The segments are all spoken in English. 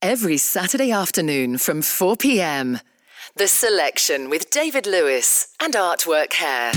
Every Saturday afternoon from 4 pm. The Selection with David Lewis and Artwork Hair.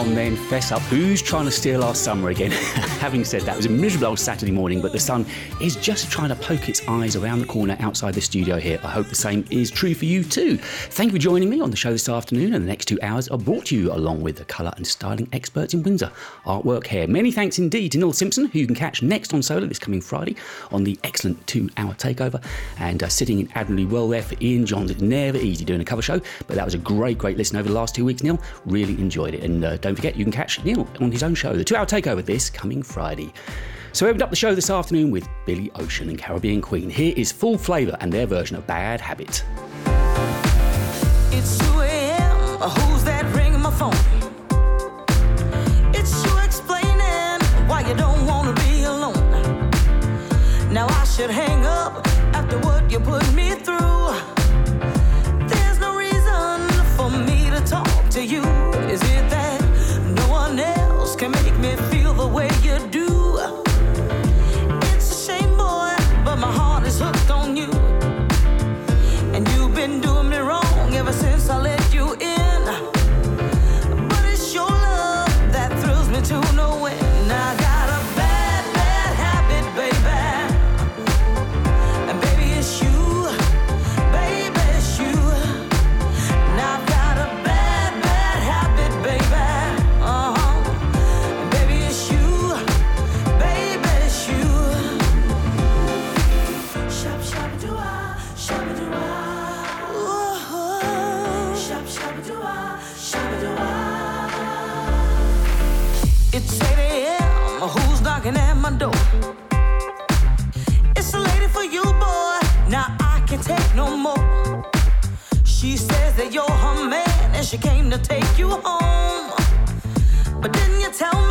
Fess up. Who's trying to steal our summer again? Having said that, it was a miserable old Saturday morning, but the sun is just trying to poke its eyes around the corner outside the studio here. I hope the same is true for you too. Thank you for joining me on the show this afternoon, and the next two hours are brought to you along with the colour and styling experts in Windsor, Artwork Hair. Many thanks indeed to Neil Simpson, who you can catch next on Solar this coming Friday on the excellent two hour takeover, and uh, sitting in admirably well there for Ian Johns. It's never easy doing a cover show, but that was a great, great listen over the last two weeks, Neil. Really enjoyed it. And uh, don't forget, you can catch Neil on his own show, the two hour takeover, this coming Friday. So we opened up the show this afternoon with Billy Ocean and Caribbean Queen. Here is Full Flavour and their version of Bad Habit. you're her man and she came to take you home. But didn't you tell me?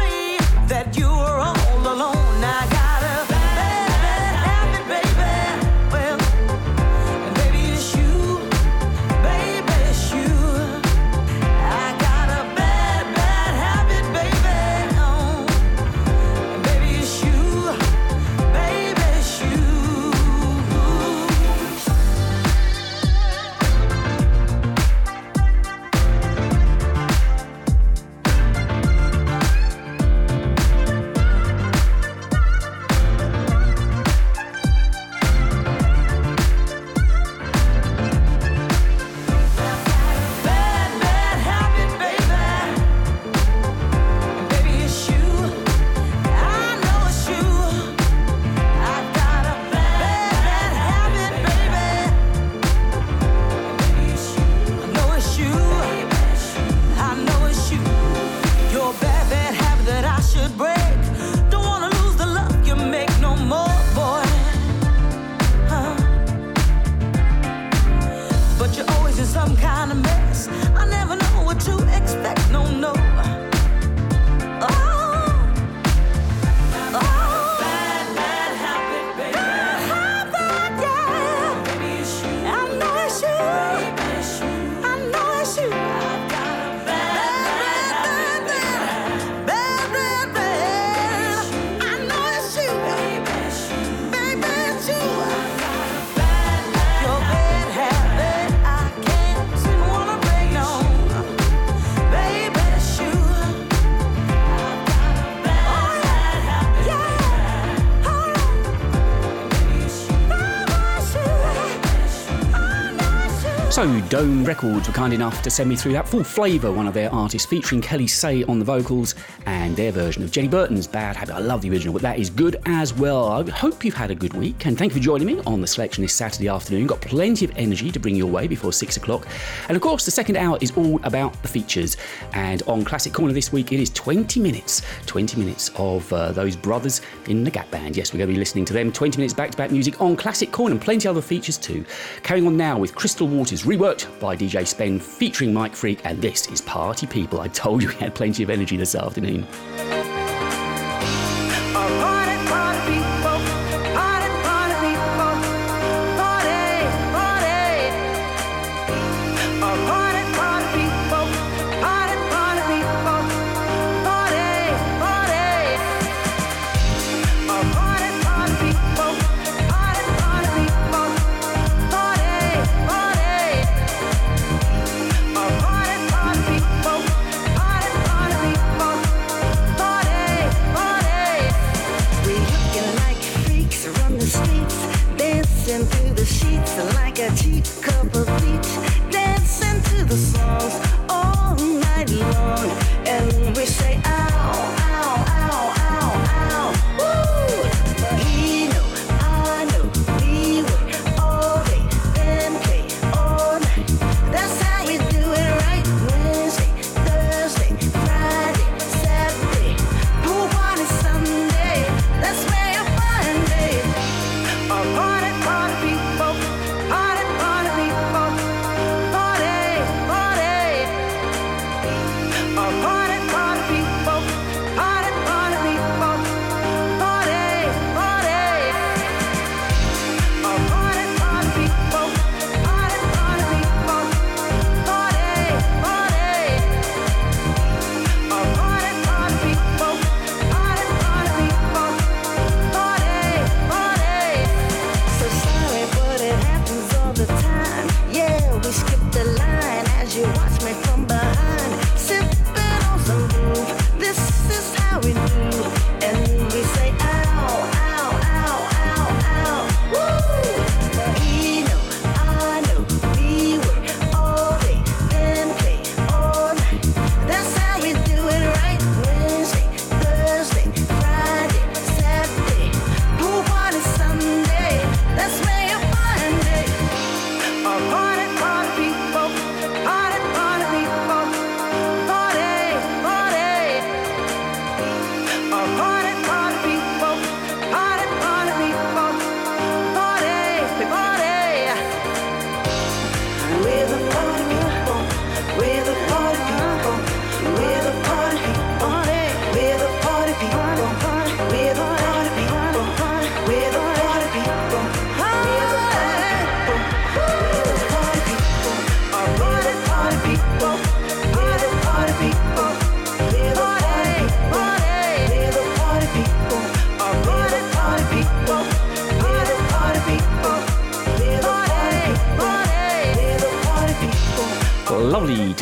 So, Dome Records were kind enough to send me through that full flavour, one of their artists, featuring Kelli Sae on the vocals and their version of Jenny Burton's Bad Habit. I love the original, but that is good as well. I hope you've had a good week, and thank you for joining me on the selection this Saturday afternoon. Got plenty of energy to bring your way before six o'clock. And of course, the second hour is all about the features. And on Classic Corner this week, it is 20 minutes 20 minutes of uh, those brothers in the Gap Band. Yes, we're going to be listening to them. 20 minutes back to back music on Classic Corner and plenty other features too. Carrying on now with Crystal Waters reworked by DJ Spen featuring Mike Freak, and this is Party People. I told you we had plenty of energy this afternoon.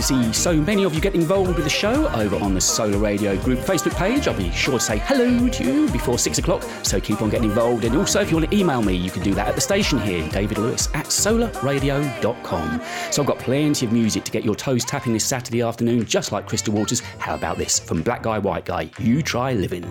See so many of you get involved with the show over on the Solar Radio Group Facebook page. I'll be sure to say hello to you before six o'clock, so keep on getting involved. And also, if you want to email me, you can do that at the station here, David Lewis at solarradio.com. So I've got plenty of music to get your toes tapping this Saturday afternoon, just like Crystal Waters. How about this from Black Guy White Guy? You try living.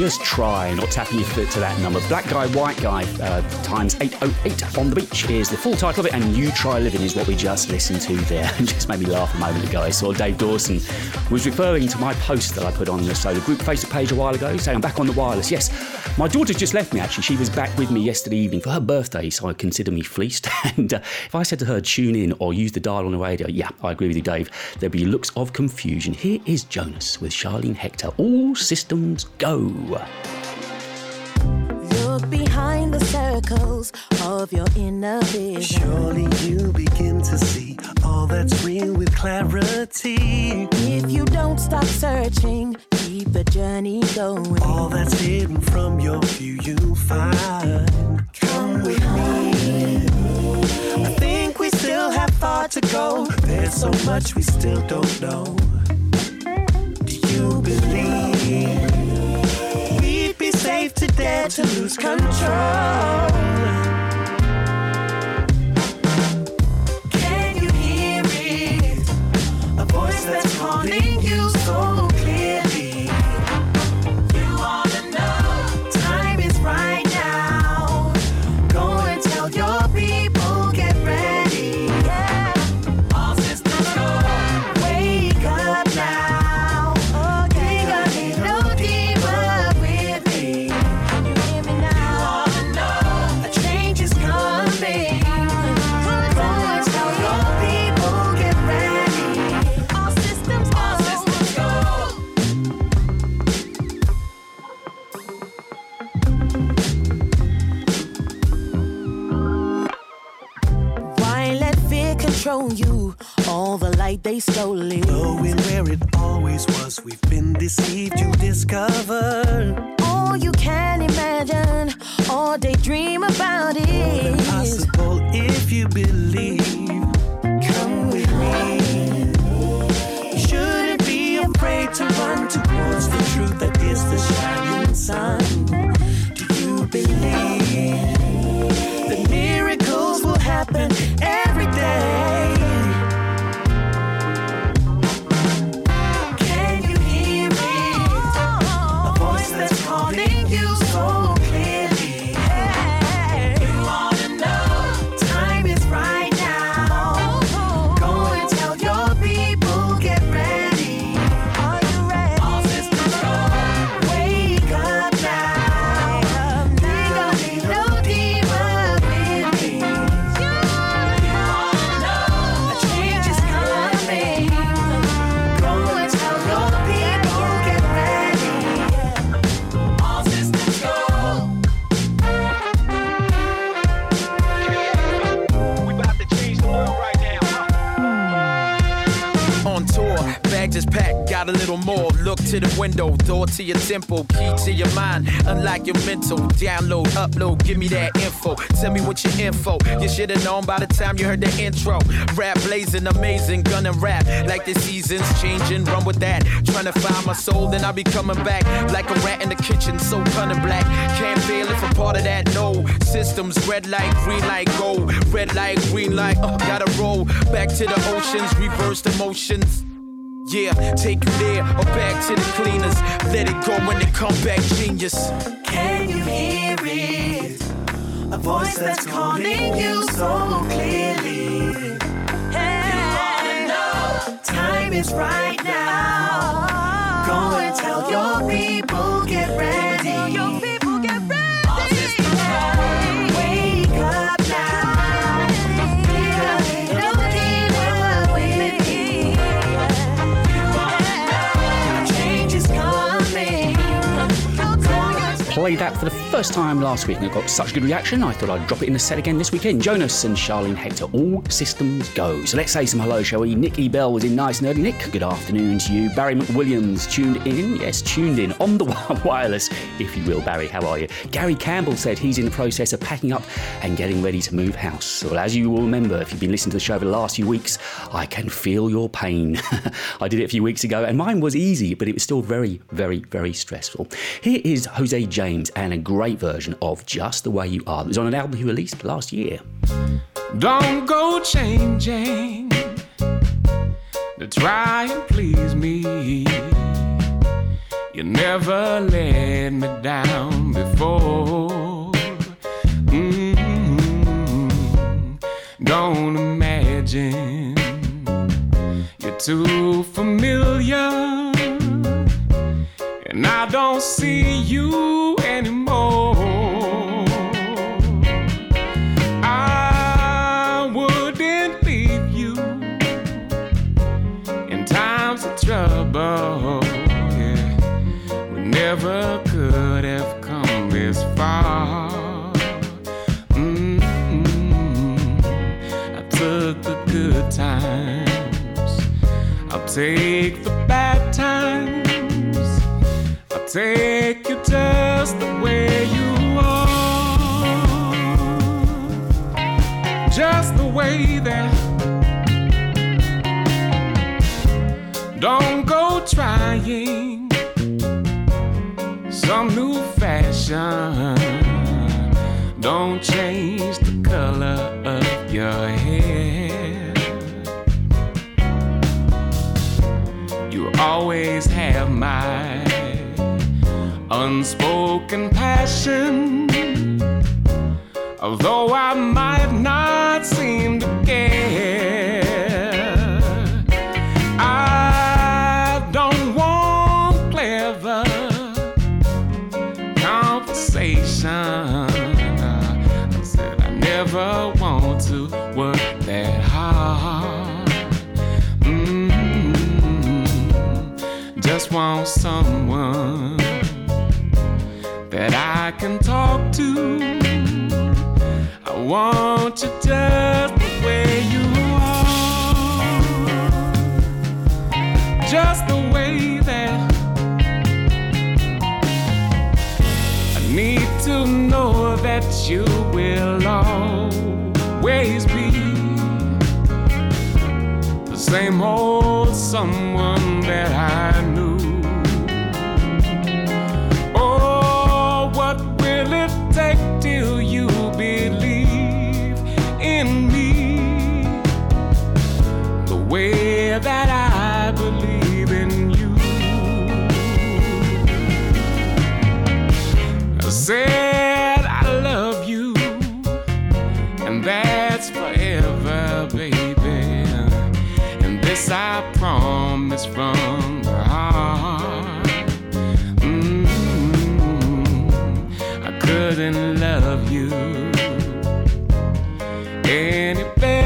Just try not tapping your foot to that number. Black Guy, White Guy, uh, times 808 on the beach is the full title of it, and You Try Living is what we just listened to there. just made me laugh a moment ago. I saw Dave Dawson was referring to my post that I put on the Solar Group Facebook page a while ago, saying I'm back on the wireless. Yes, my daughter just left me actually. She was back with me yesterday evening for her birthday, so I consider me fleeced. and uh, if I said to her, tune in or use the dial on the radio, yeah, I agree with you, Dave, there'd be looks of confusion. Here is Jonas with Charlene Hector. All systems go behind the circles of your inner vision. Surely you begin to see all that's real with clarity. If you don't stop searching, keep the journey going. All that's hidden from your view, you'll find. Come with me. I think we still have far to go. There's so much we still don't know. Do you believe? We'd be safe to dare to lose control. Light they stole it. Knowing where it always was, we've been deceived. You discover all you can imagine, all daydream about it. Impossible if you believe. Come with me. You shouldn't be afraid to run towards the truth that is the shining sun. To the window, door to your temple, key to your mind. Unlock your mental, download, upload, give me that info. Tell me what your info. You should have known by the time you heard the intro. Rap blazing, amazing, gonna rap like the seasons changing. Run with that, trying to find my soul, then I'll be coming back like a rat in the kitchen, so cunning black. Can't fail if I'm part of that. No systems, red light, green light, go. Red light, green light, uh, gotta roll. Back to the oceans, reverse the motions. Yeah, take you there or back to the cleaners. Let it go when they come back, genius. Can you hear it? A voice that's calling you so clearly. You wanna know? Time is right now. Go and tell your people, Played that for the first time last week and it got such good reaction, I thought I'd drop it in the set again this weekend. Jonas and Charlene Hector, all systems go. So let's say some hello, shall we? Nikki Bell was in nice and early. Nick, good afternoon to you. Barry McWilliams tuned in. Yes, tuned in on the wireless, if you will. Barry, how are you? Gary Campbell said he's in the process of packing up and getting ready to move house. Well, as you will remember, if you've been listening to the show over the last few weeks, I can feel your pain. I did it a few weeks ago and mine was easy, but it was still very, very, very stressful. Here is Jose James and a great version of Just the Way You Are. It was on an album he released last year. Don't go changing to try and please me. You never let me down before. Mm-hmm. Don't imagine you're too familiar. And I don't see you anymore. Take you just the way you are. Just the way that. Don't go trying some new fashion. Don't change the color of your hair. You always have my unspoken passion. Although I might not seem to care, I don't want clever conversation. I said I never want to work that hard. Mm, Just want someone can talk to. I want to just the way you are, just the way that I need to know that you will always be the same old someone that I know. Take till you believe in me the way that I believe in you? I said I love you, and that's forever, baby. And this I promise from the heart. Couldn't love you any better.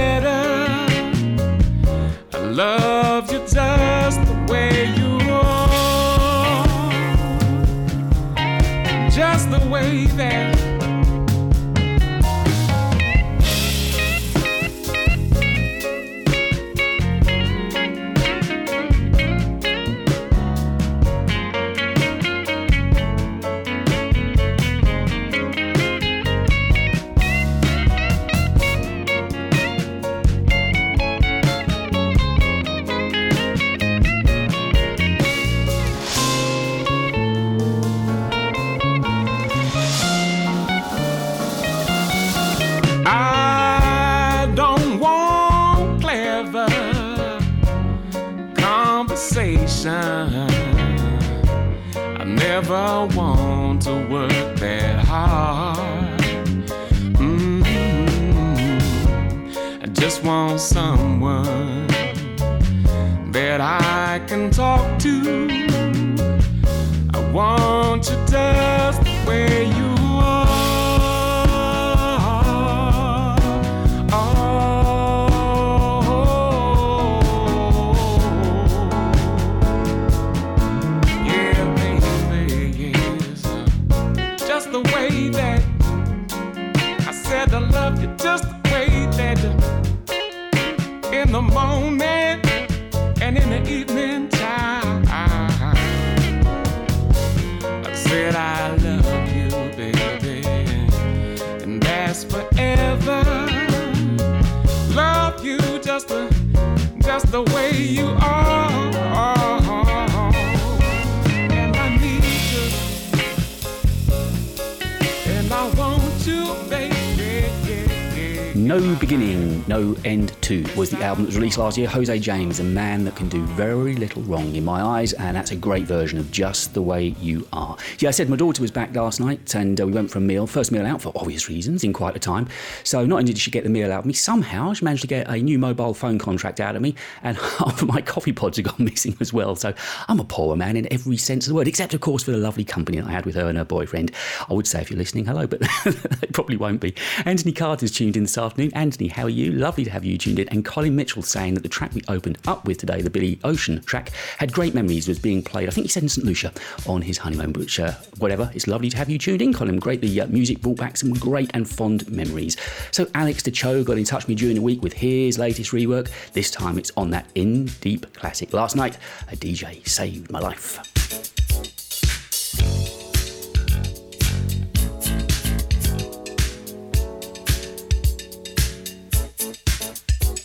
Album was released last year. Jose James, a man that can do very little wrong in my eyes, and that's a great version of Just the Way You Are. Yeah, I said my daughter was back last night, and uh, we went for a meal, first meal out for obvious reasons, in quite a time. So not only did she get the meal out of me, somehow she managed to get a new mobile phone contract out of me, and half of my coffee pods have gone missing as well. So I'm a poor man in every sense of the word, except of course for the lovely company that I had with her and her boyfriend. I would say if you're listening, hello, but they probably won't be. Anthony Carter's tuned in this afternoon. Anthony, how are you? Lovely to have you tuned in. And Colin Mitchell saying that the track we opened up with today, the Billy Ocean track, had great memories. Was being played, I think he said in St Lucia on his honeymoon. Which, uh, whatever, it's lovely to have you tuned in, Colin. Great, the uh, music brought back some great and fond memories. So Alex Di Ciò got in touch with me during the week with his latest rework. This time it's on that in deep classic. Last night, a DJ saved my life.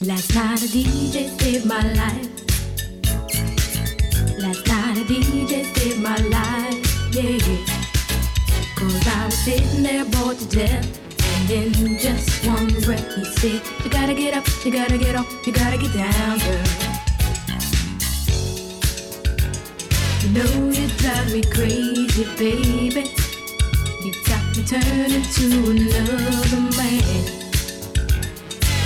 Last night a DJ saved my life. Last night a DJ saved my life. Yeah. Cause I was sitting there bored to death. And in just one breath he said, You gotta get up, you gotta get off, you gotta get down, girl. You know you drive me crazy, baby. You got me turning to another man.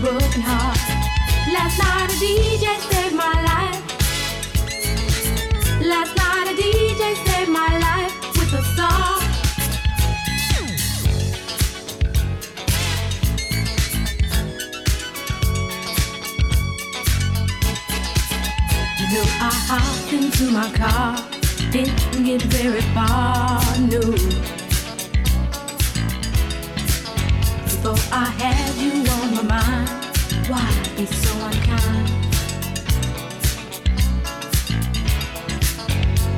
broken heart. Last night a DJ saved my life. Last night a DJ saved my life with a song. You know, I hopped into my car, didn't get very far, no. I had you on my mind, why be so unkind?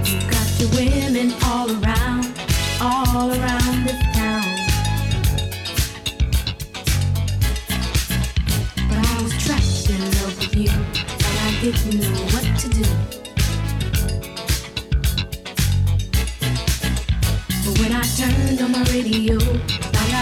You got your women all around, all around this town. But I was trapped in love with you, and I didn't know what to do. But when I turned on my radio,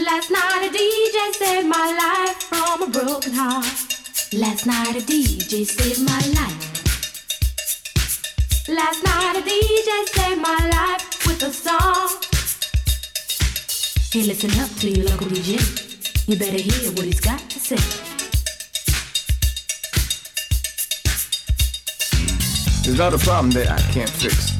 Last night a DJ saved my life from a broken heart. Last night a DJ saved my life. Last night a DJ saved my life with a song. Hey, listen up to your local DJ. You better hear what he's got to say. There's not a problem that I can't fix.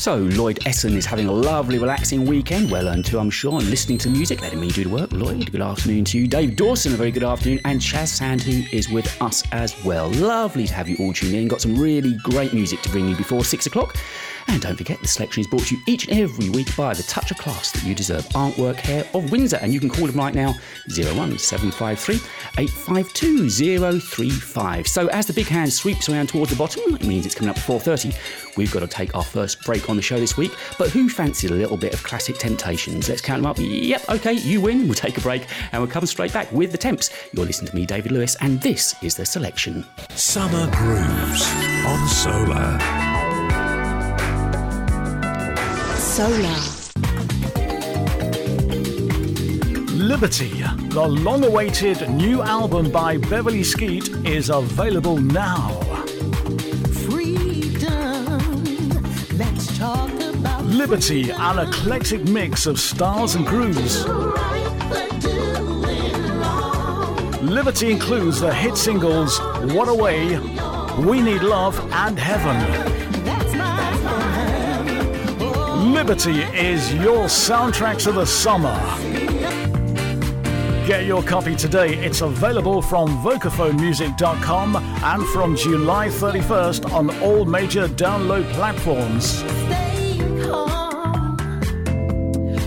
So, Lloyd Essen is having a lovely, relaxing weekend. Well earned too, I'm sure, and listening to music, letting me do the work. Lloyd, good afternoon to you. Dave Dawson, a very good afternoon. And Chaz Sand, who is with us as well. Lovely to have you all tune in. Got some really great music to bring you before six o'clock. And don't forget, the selection is brought to you each and every week by the touch of class that you deserve. Artwork Hair of Windsor. And you can call them right now 01753 852 035. So as the big hand sweeps around towards the bottom, it means it's coming up to 4.30. We've got to take our first break on the show this week. But who fancied a little bit of classic temptations? Let's count them up. Yep, okay, you win. We'll take a break and we'll come straight back with the temps. You're listening to me, David Lewis, and this is the selection. Summer Grooves on Solar. Solar. Liberty, the long awaited new album by Beverley Skeete, is available now. Freedom. Let's talk about Liberty, an eclectic mix of styles and grooves. Liberty includes the hit singles What a Way, We Need Love, and Heaven. Liberty is your soundtrack to the summer. Get your copy today. It's available from VocaphoneMusic.com and from July 31st on all major download platforms.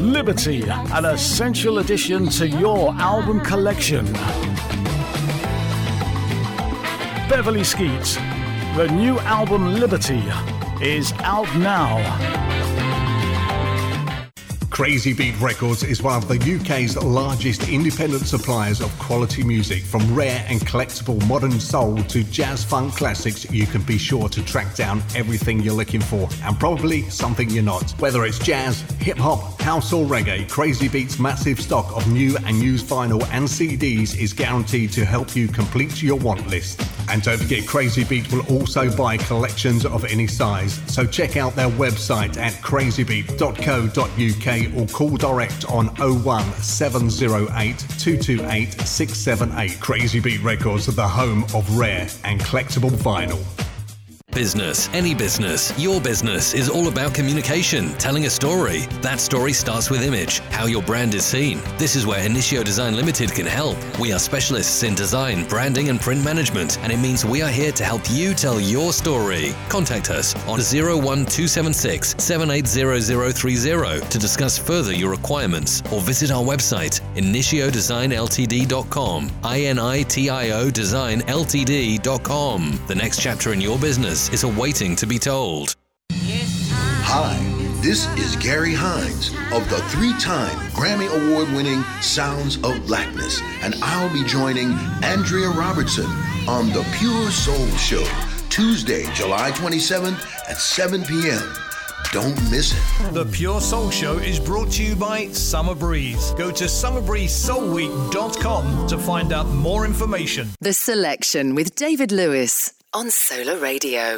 Liberty, an essential addition to your album collection. Beverley Skeete, the new album Liberty is out now. Crazy Beat Records is one of the UK's largest independent suppliers of quality music. From rare and collectible modern soul to jazz funk classics, you can be sure to track down everything you're looking for and probably something you're not. Whether it's jazz, hip hop, house or reggae, Crazy Beat's massive stock of new and used vinyl and CDs is guaranteed to help you complete your want list. And don't forget, Crazy Beat will also buy collections of any size. So check out their website at crazybeat.co.uk or call direct on 01708 228 678. Crazy Beat Records, are the home of rare and collectible vinyl. Business, any business, your business is all about communication, telling a story. That story starts with image, how your brand is seen. This is where Initio Design Limited can help. We are specialists in design, branding, and print management, and it means we are here to help you tell your story. Contact us on 01276 780030 to discuss further your requirements or visit our website, initiodesignltd.com. I N I T I O designltd.com. The next chapter in your business is awaiting to be told. Hi, this is Gary Hines of the three time Grammy Award winning Sounds of Blackness, and I'll be joining Andrea Robertson on The Pure Soul Show Tuesday, July 27th at 7 p.m. Don't miss it. The Pure Soul Show is brought to you by Summer Breeze. Go to summerbreezesoulweek.com to find out more information. The Selection with David Lewis on Solar Radio.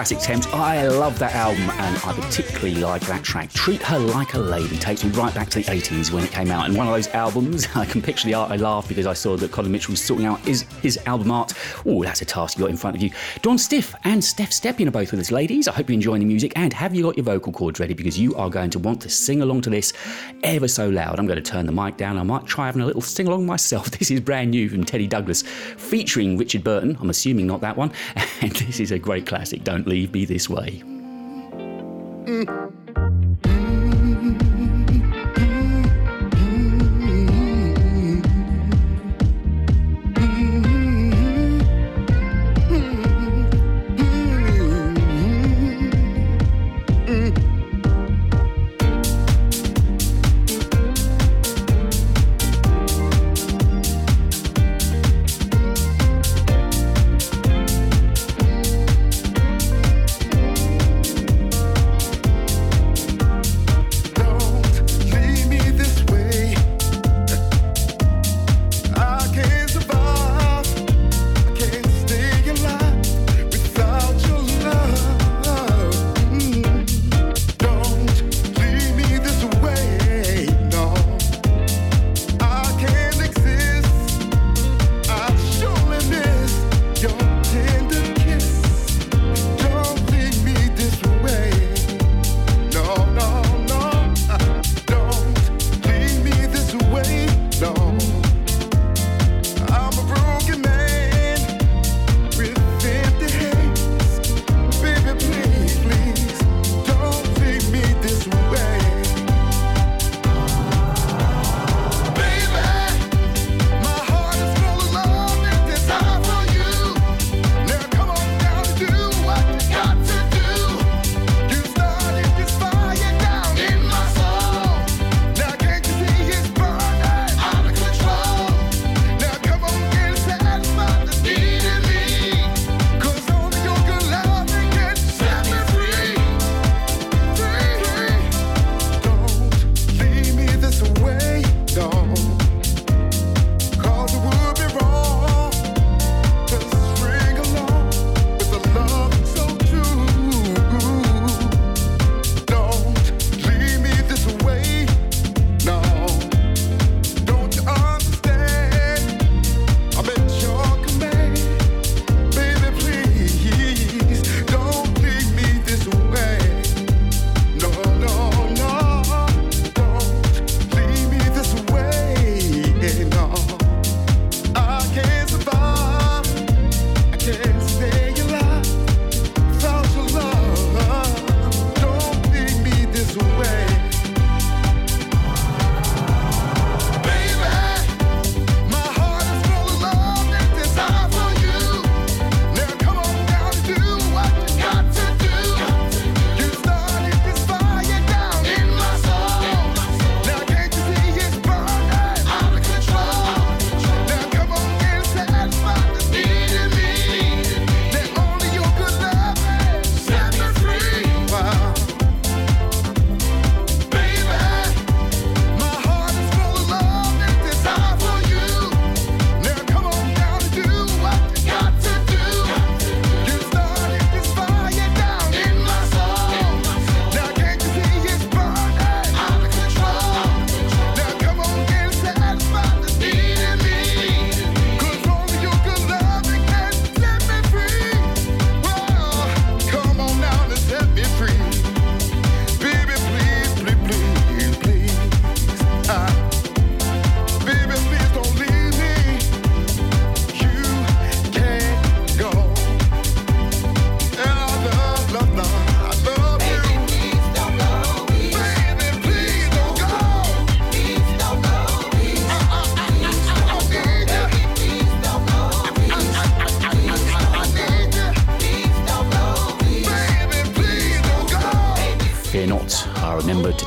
Classic temps. I love that album, and I particularly like that track. Treat Her Like a Lady takes me right back to the 80s when it came out. And one of those albums, I can picture the art. I laugh because I saw that Colin Mitchell was sorting out his, his album art. Oh, that's a task you got in front of you. Dawn Stiff and Steph Stepien are both with us, ladies. I hope you're enjoying the music. And have you got your vocal cords ready? Because you are going to want to sing along to this ever so loud. I'm going to turn the mic down. I might try having a little sing along myself. This is brand new from Teddy Douglas, featuring Richard Burton. I'm assuming not that one. And this is a great classic. Don't leave me this way. Mm.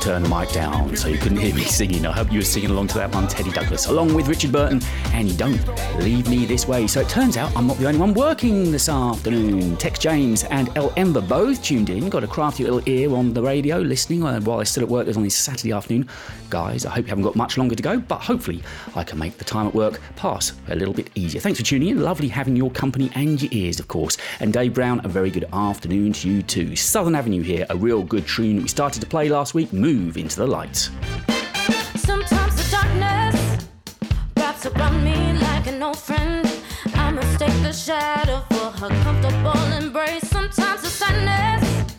Remembered to turn the mic down so you couldn't hear me singing. I hope you were singing along to that one, Teddy Douglas, along with Richard Burton and you Don't Leave Me This Way. So it turns out I'm not the only one working this afternoon. Tex James and El Ember both tuned in, got a crafty little ear on the radio listening uh, while they're still at work on this Saturday afternoon. Guys, I hope you haven't got much longer to go, but hopefully I can make the time at work pass a little bit easier. Thanks for tuning in. Lovely having your company and your ears, of course. And Dave Brown, a very good afternoon to you too. Southern Avenue here, a real good tune we started to play last week. Move into the light. Sometimes the darkness wraps around me like an old friend. I mistake the shadow for her comfortable embrace. Sometimes the sadness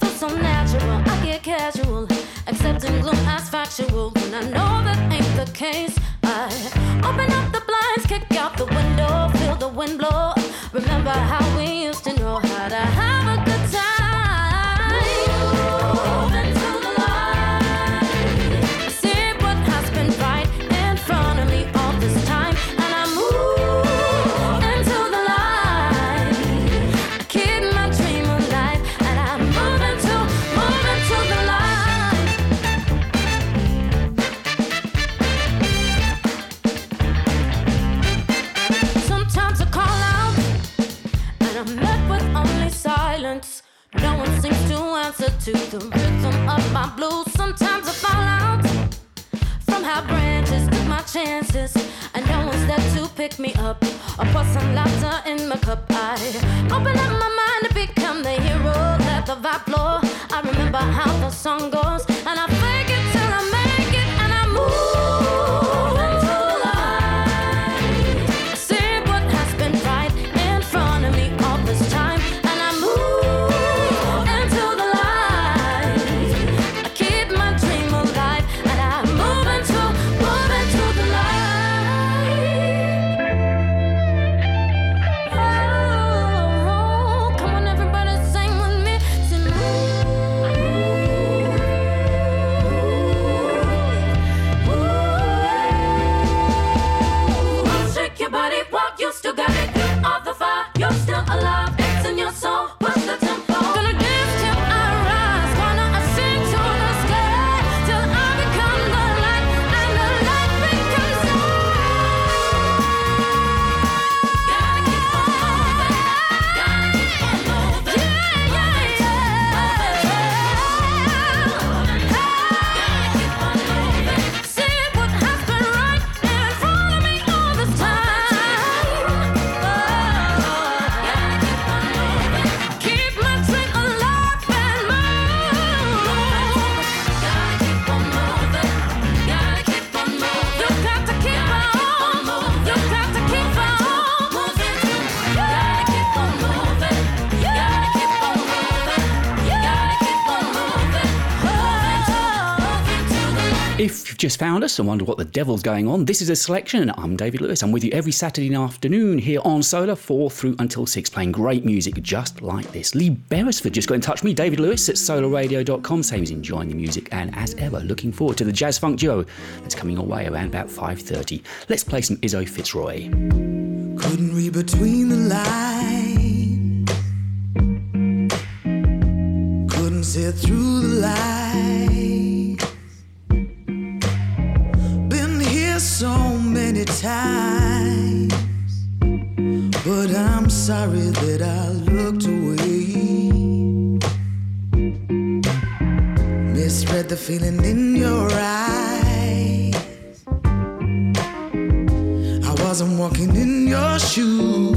feels so natural. I get casual, accepting gloom as factual. When I know that ain't the case, I open up the blinds, kick out the window, feel the wind blow. Remember how we used to know to the rhythm of my blues. Sometimes I fall out from high branches, took my chances, and no one's there to pick me up or pour some laughter in my cup. I open up my mind to become the hero, let the vibe flow. I remember how the song goes, and I just found us and wonder what the devil's going on, this is a selection. And I'm David Lewis. I'm with you every Saturday afternoon here on Solar, 4 through until 6, playing great music just like this. Lee Beresford just got in touch with me, David Lewis at solarradio.com, saying he's enjoying the music and, as ever, looking forward to the jazz funk duo that's coming your way around about 5.30. Let's play some Izo FitzRoy. Couldn't read between the lines. Couldn't sit through the lies. Sorry that I looked away. Misread the feeling in your eyes. I wasn't walking in your shoes.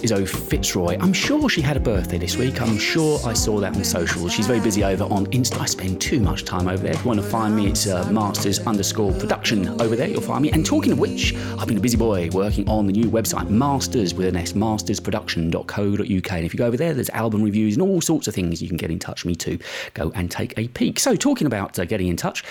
Izo FitzRoy. I'm sure she had a birthday this week. I'm sure I saw that on social. She's very busy over on Insta. I spend too much time over there. If you want to find me, it's uh, masters underscore production over there. You'll find me. And talking of which, I've been a busy boy working on the new website, masters with an S, mastersproduction.co.uk. And if you go over there, there's album reviews and all sorts of things you can get in touch with me to go and take a peek. So, talking about uh, getting in touch,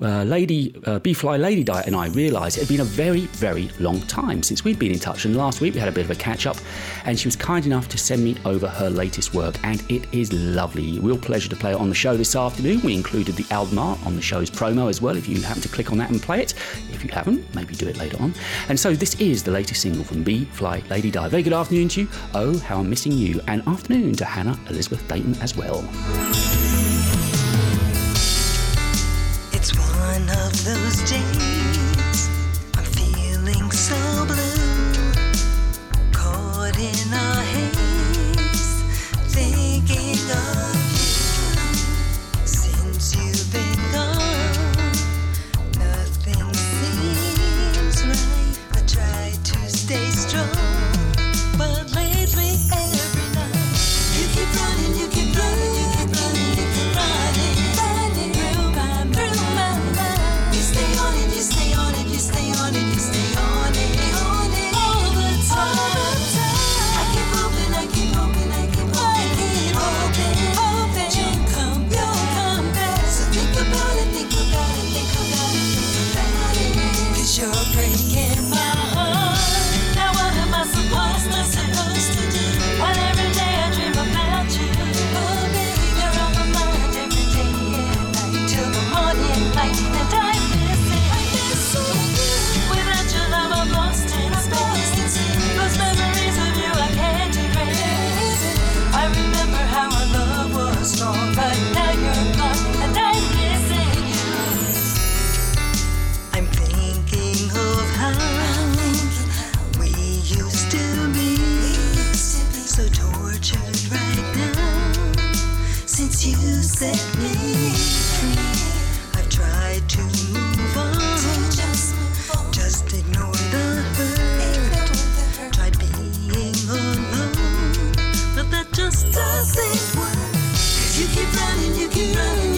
uh, Lady uh, B-Fly Lady Diet and I realised it had been a very, very long time since we'd been in touch. And last week we had a bit of a catch up, and she was kind enough to send me over her latest work, and it is lovely. Real pleasure to play it on the show this afternoon. We included the album art on the show's promo as well. If you happen to click on that and play it, if you haven't, maybe do it later on. And so this is the latest single from B-Fly Lady Di. Very good afternoon to you. Oh, how I'm missing you, and afternoon to Hannah Elizabeth Dayton as well. It's one of those days me free. I've tried to move on, just ignore the hurt. Being alone, but that just doesn't work. 'Cause you keep running, you keep running,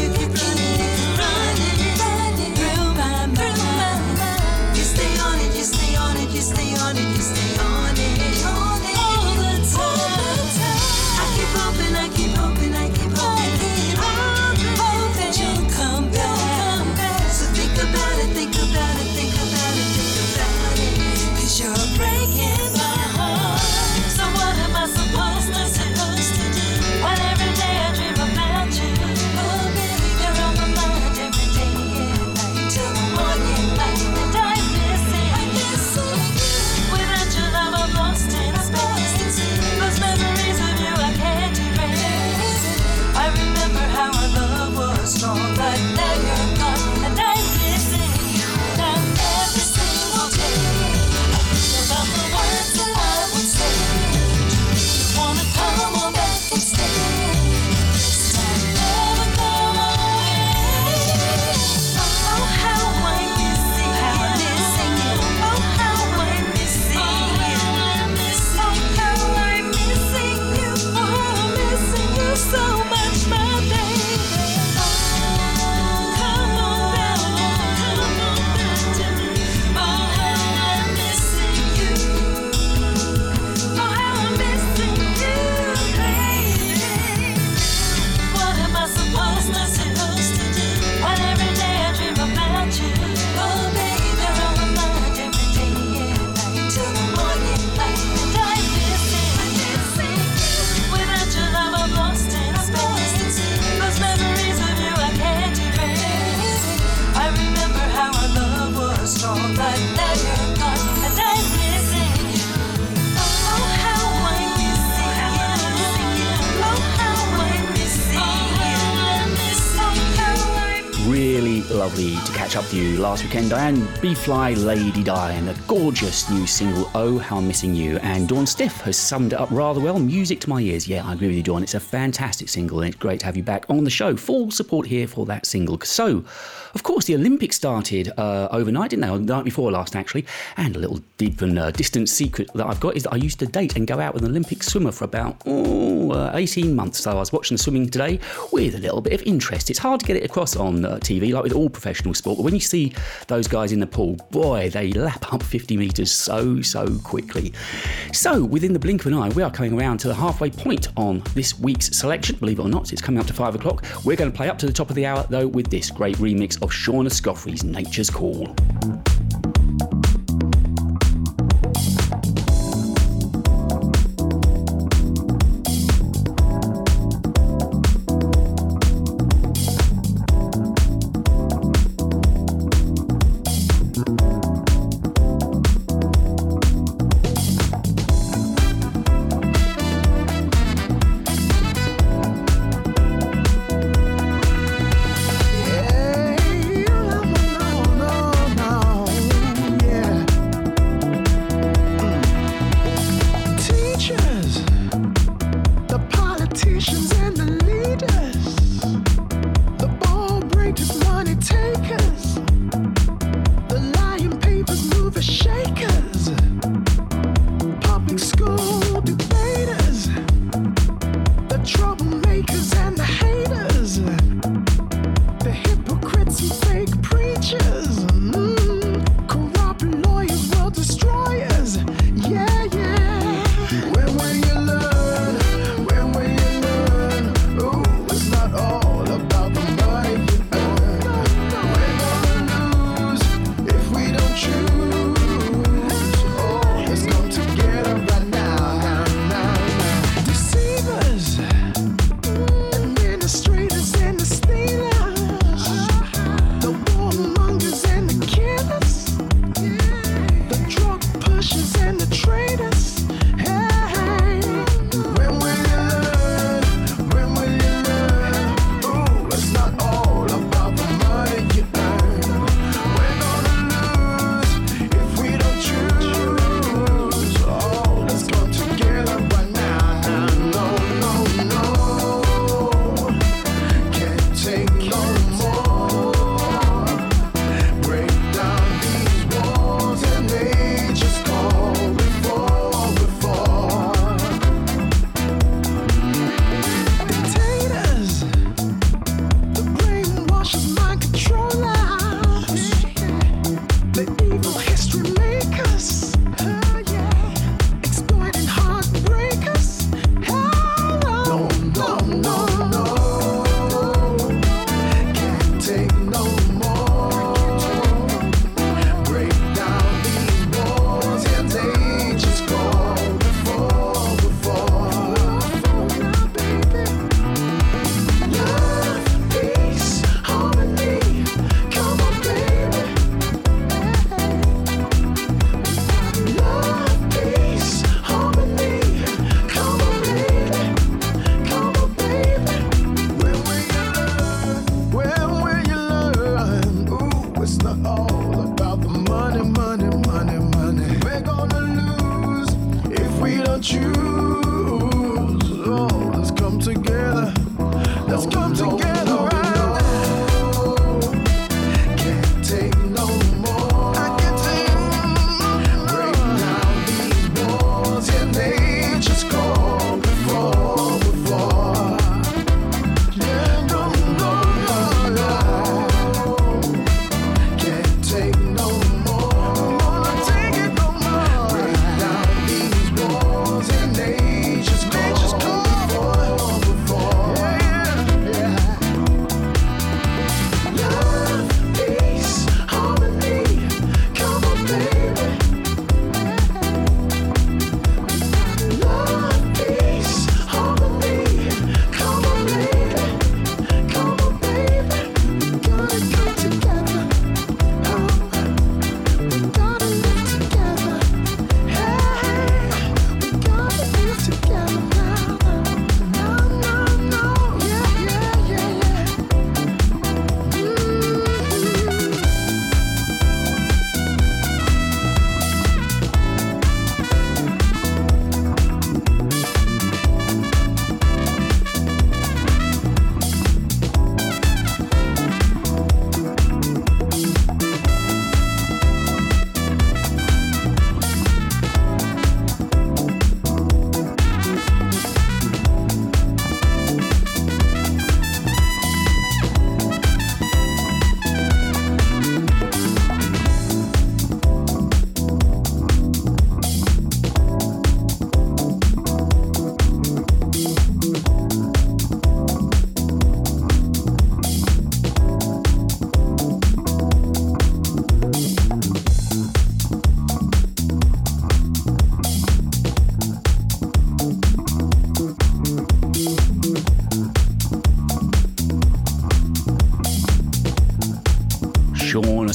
last weekend, Diane. Be Fly Lady Diane, a gorgeous new single, Oh How I'm Missing You. And Dawn Stiff has summed it up rather well. Music to my ears. Yeah, I agree with you, Dawn. It's a fantastic single and it's great to have you back on the show. Full support here for that single. So, of course, the Olympics started uh, overnight, didn't they? The night before last, actually. And a little deep and uh, distant secret that I've got is that I used to date and go out with an Olympic swimmer for about oh, uh, 18 months. So I was watching the swimming today with a little bit of interest. It's hard to get it across on uh, TV, like with all professional sport. But when you see those guys in the pool, boy, they lap up 50 metres so, so quickly. So, within the blink of an eye, we are coming around to the halfway point on this week's selection. Believe it or not, it's coming up to five o'clock. We're going to play up to the top of the hour, though, with this great remix of Shaun Escoffery's Nature's Call.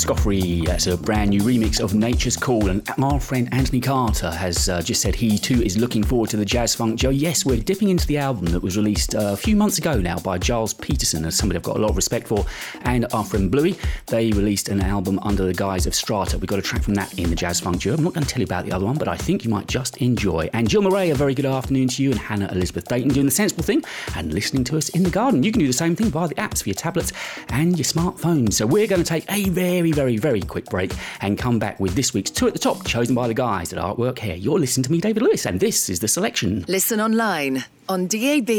Escoffery. That's a brand new remix of Nature's Call. And our friend Anthony Carter has uh, just said he too is looking forward to the Jazz Funk Joe. Yes, we're dipping into the album that was released uh, a few months ago now by Gilles Peterson, as somebody I've got a lot of respect for, and our friend Bluey. They released an album under the guise of Strata. We got a track from that in the Jazz Funk Joe. I'm not going to tell you about the other one, but I think you might just enjoy. And Jill Murray, a very good afternoon to you, and Hannah Elizabeth Dayton doing the sensible thing and listening to us in the garden. You can do the same thing via the apps for your tablets and your smartphones. So we're going to take a very, very, very quick break and come back with this week's two at the top, chosen by the guys at Artwork Hair. You're listening to me, David Lewis, and this is the selection. Listen online, on DAB,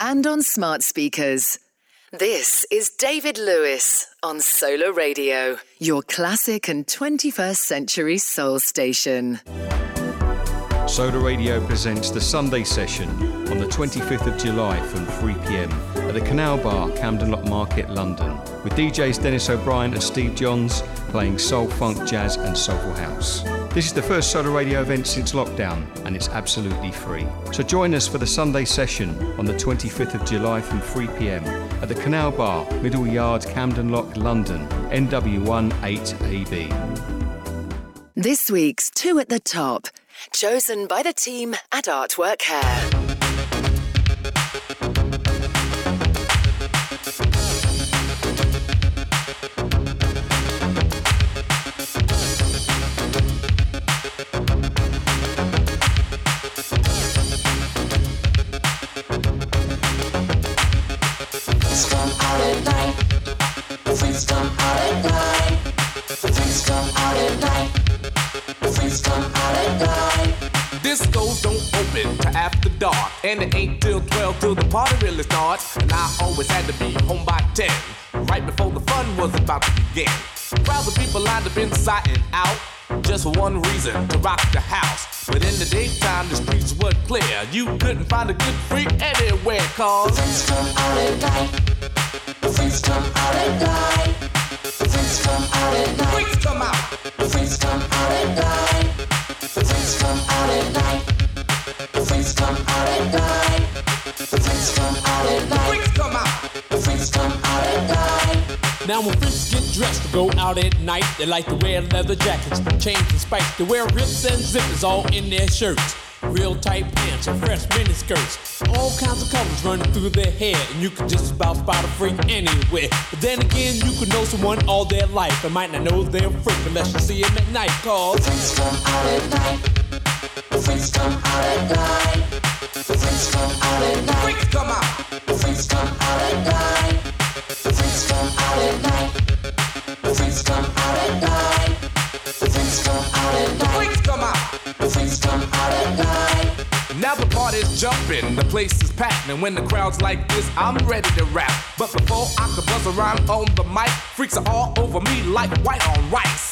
and on smart speakers. This is David Lewis on Solar Radio, your classic and 21st century soul station. Solar Radio presents the Sunday session on the 25th of July from 3 pm at the Canal Bar, Camden Lock Market, London, with DJs Dennis O'Brien and Steve Johns playing soul, funk, jazz, and soulful house. This is the first Solar Radio event since lockdown, and it's absolutely free. So join us for the Sunday session on the 25th of July from 3 pm at the Canal Bar, Middle Yard, Camden Lock, London, NW1 8AB. This week's Two at the Top, chosen by the team at Artwork Hair. Discos don't open till after dark, and it ain't till 12 till the party really starts. And I always had to be home by 10, right before the fun was about to begin. Crowds of people lined up inside and out, just for one reason to rock the house. But in the daytime, the streets were clear. You couldn't find a good freak anywhere, cause the freaks come out at night. The freaks come out at night. The freaks come out at night. Freaks come out. The freaks come out. The freaks come out at night. Now when freaks get dressed to go out at night, they like to wear leather jackets, chains and spikes. They wear rips and zippers all in their shirts. Real tight pants and fresh mini skirts. All kinds of colors running through their hair, and you could just about spot a freak anywhere. But then again, you could know someone all their life and might not know they're a freak unless you see them at night. Cause freaks come out at night. The freaks come out at night. The freaks come out at night. Freaks come out. The freaks come out at night. The freaks come out at night. The freaks come out at night. The freaks come out at night. The jumping, the place is packed, and when the crowd's like this, I'm ready to rap. But before I could buzz around on the mic, freaks are all over me like white on rice.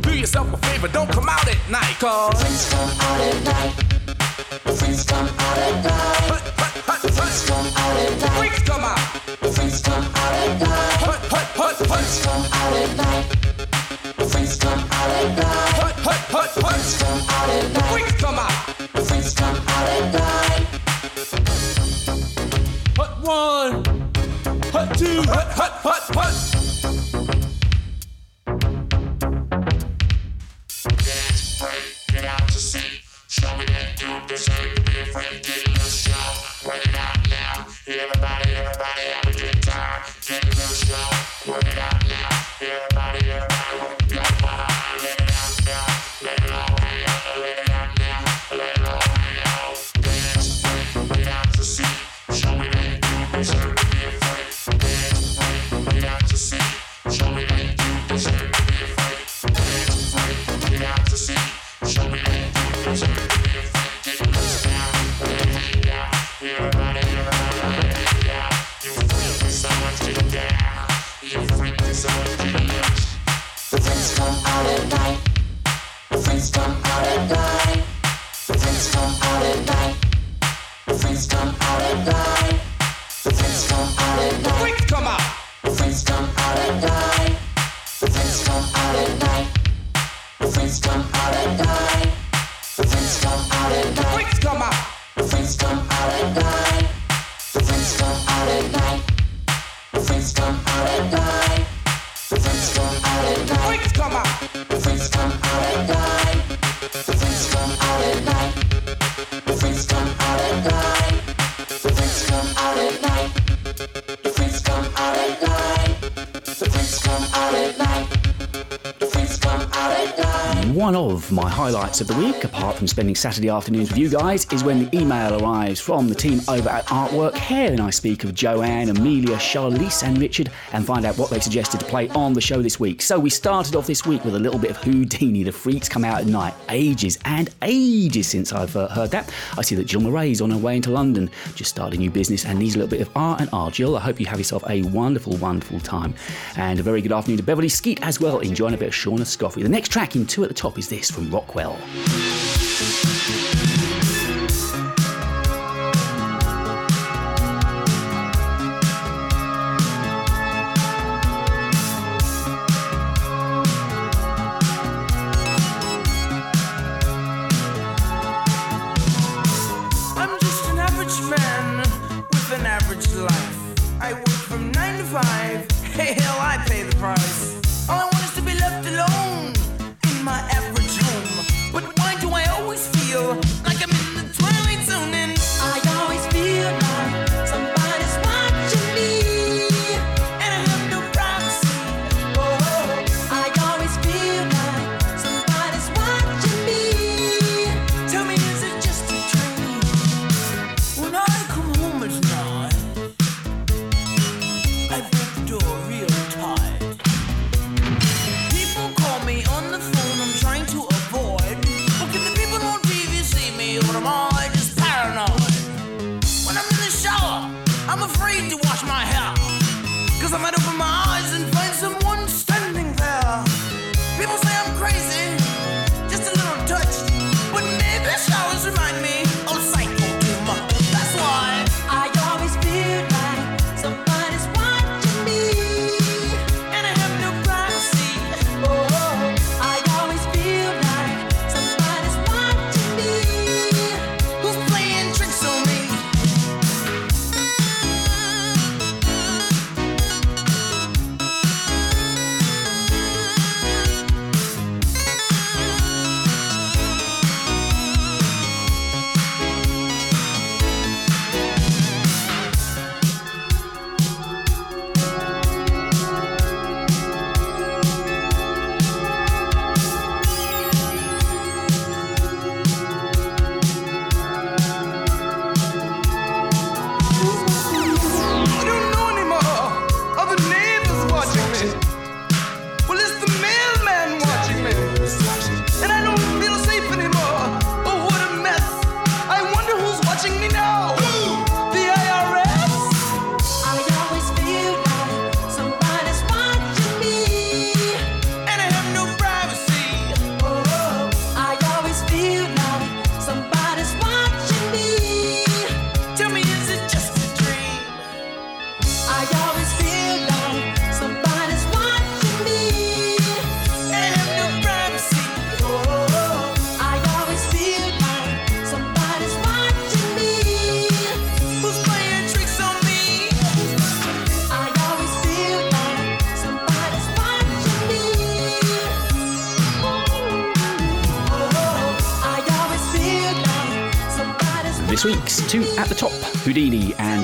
do yourself a favor, don't come out at night, cause freaks come out at night. Freaks come out at night. Freaks come out at night. Freaks come out. Freaks come out at night. Hut, hut, hut, freaks come out at night. Freaks come out at night. Hut, hut, hut, freaks come out at night. Freaks come out. Freaks come out at night. hut one, hut two, hut, hut, hut, hut. Get in the show. Work it out now. Everybody, everybody, My highlights of the week, apart from spending Saturday afternoons with you guys, is when the email arrives from the team over at Artwork Hair, and I speak of Joanne, Amelia, Charlize, and Richard, and find out what they suggested to play on the show this week. So we started off this week with a little bit of Whodini, the freaks come out at night. Ages and ages since I've uh, heard that. I see that Jill Murray's on her way into London, just started a new business and needs a little bit of art and art. Jill, I hope you have yourself a wonderful, wonderful time. And a very good afternoon to Beverley Skeete as well, enjoying a bit of Shaun Escoffery. The next track in two at the top is this from Rockwell. I'm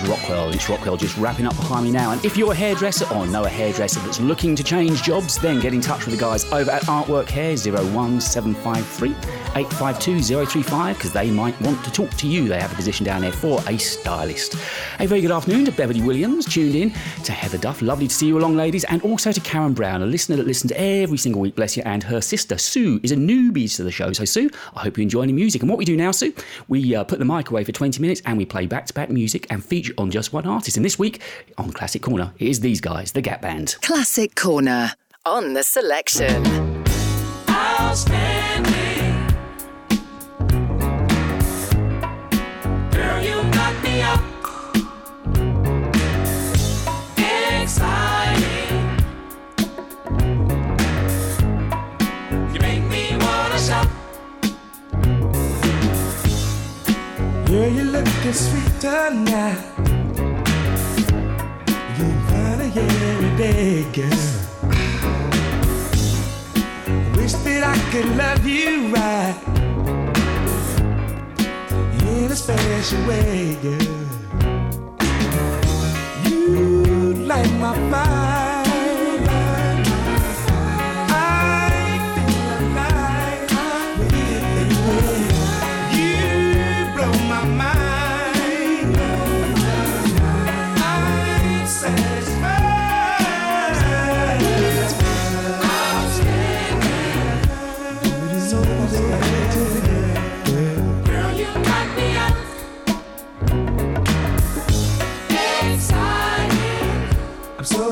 Rockwell. It's Rockwell just wrapping up behind me now. And if you're a hairdresser or know a hairdresser that's looking to change jobs, then get in touch with the guys over at Artwork Hair 01753 852 035 because they might want to talk to you. They have a position down there for a stylist. A very good afternoon to Beverly Williams, tuned in, to Heather Duff, lovely to see you along, ladies, and also to Karen Brown, a listener that listens every single week, bless you, and her sister Sue is a newbie to the show. So, Sue, I hope you enjoy the music. And what we do now, Sue, we uh, put the mic away for 20 minutes and we play back to back music and feature on just one artist. And this week on Classic Corner, it is these guys, the Gap Band. Classic Corner on the selection. Outstanding. be sweeter now. you're it every day, girl. I wish that I could love you right in a special way, girl. You light my fire.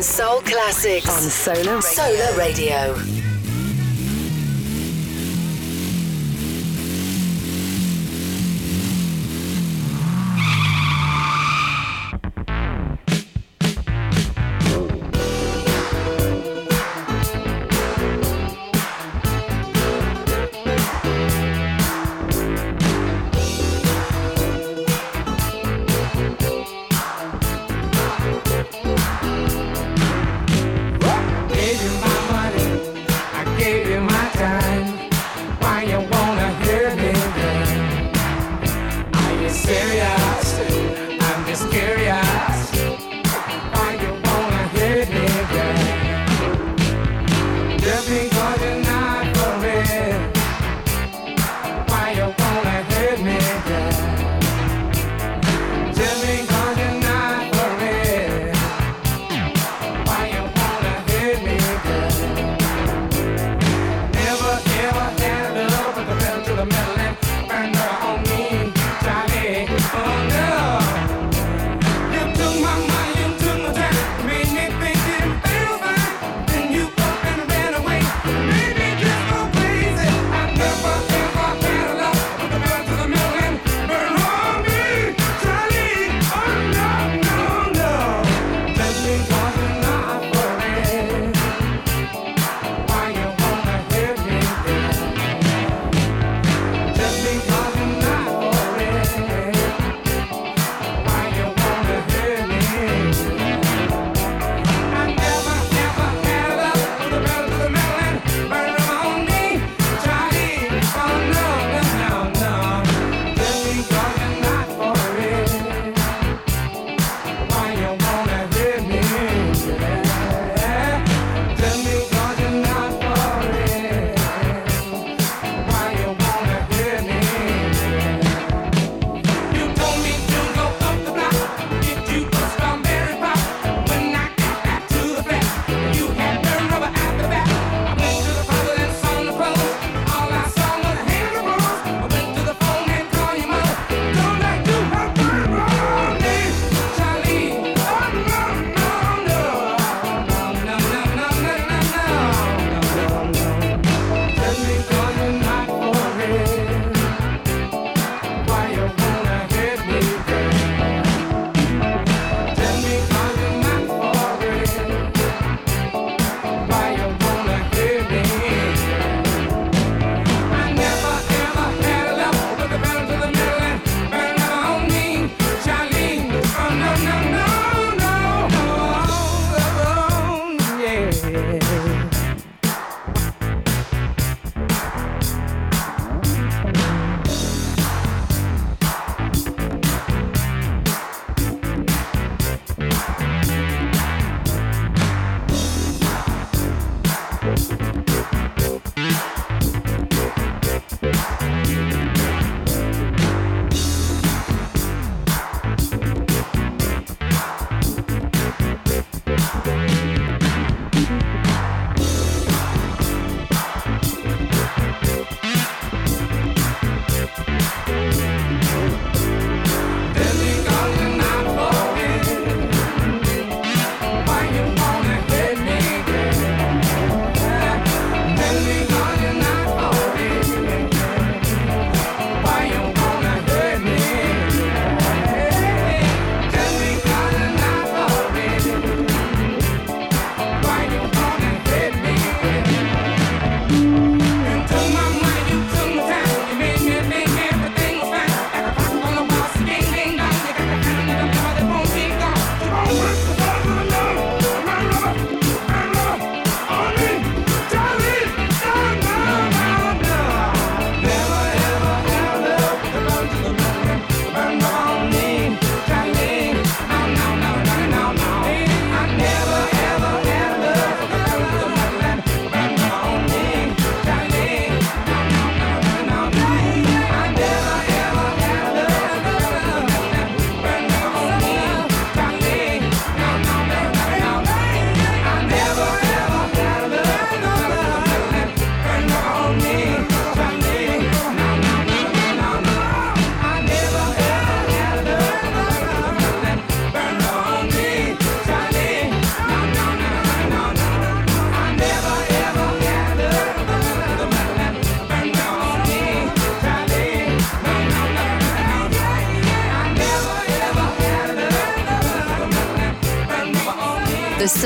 and soul classics on Solar Radio. Solar Radio.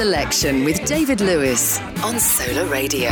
Selection with David Lewis on Solar Radio.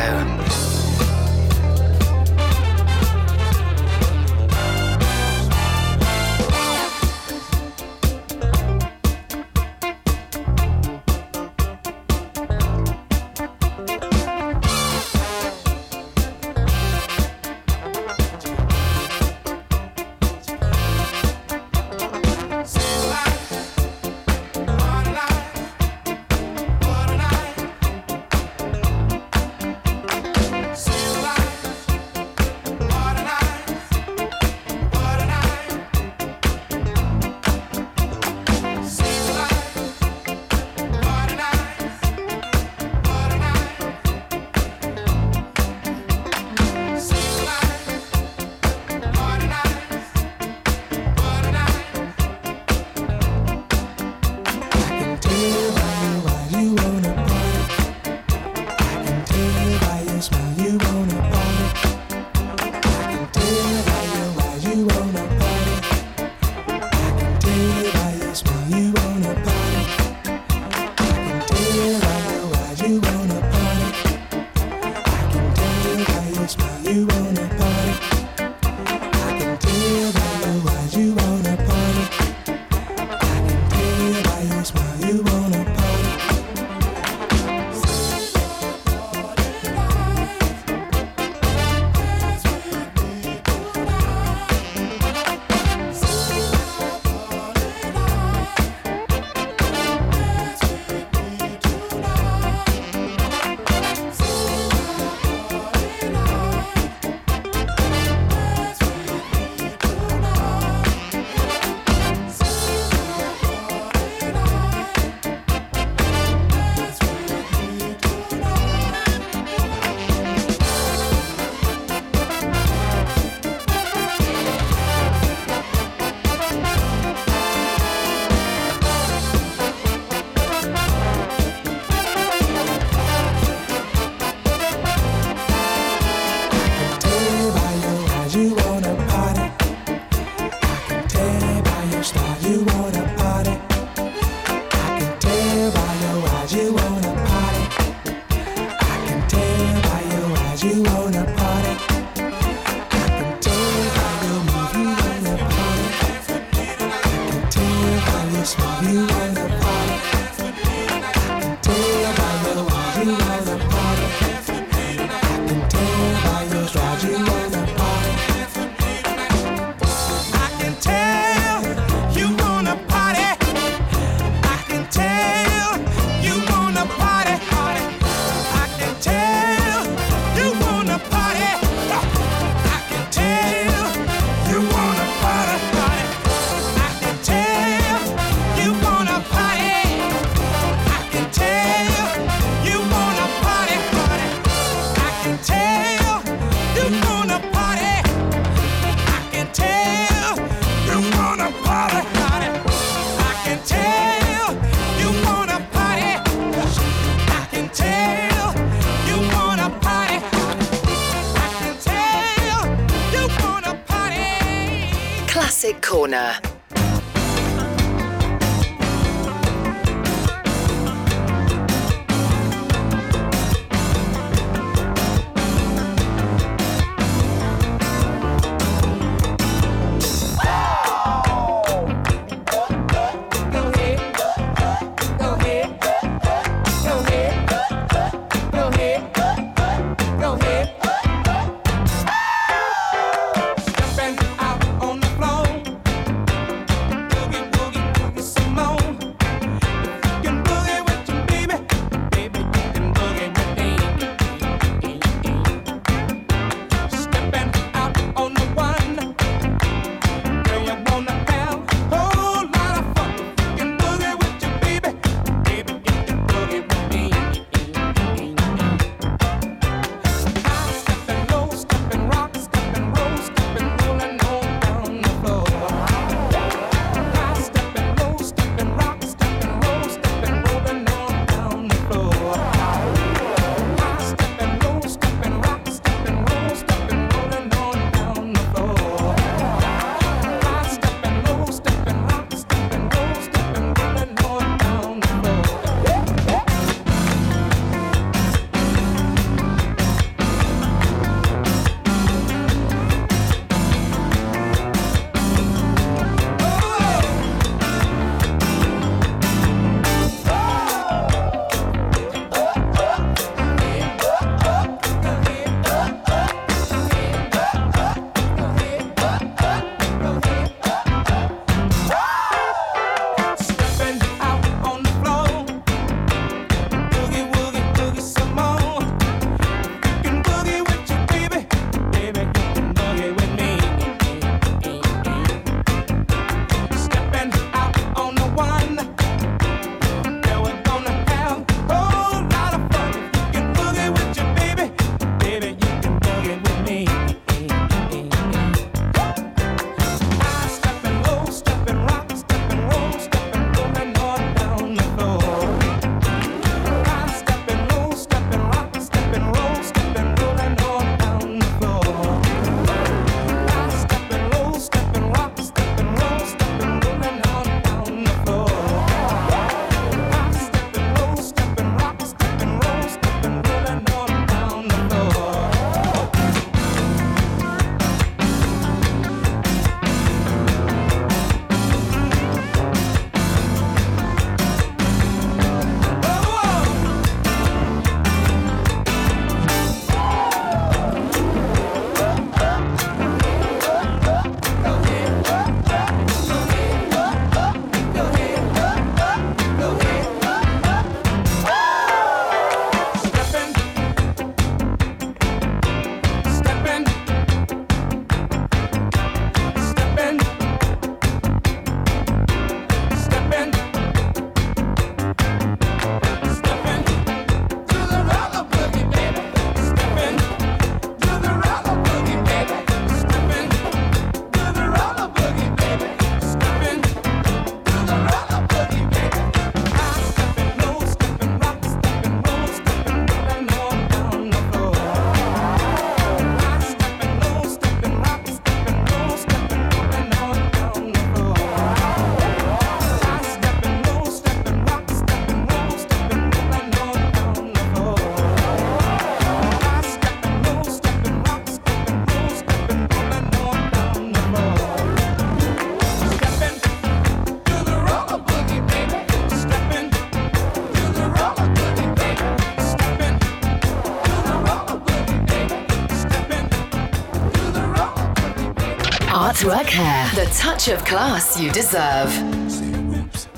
Touch of class you deserve.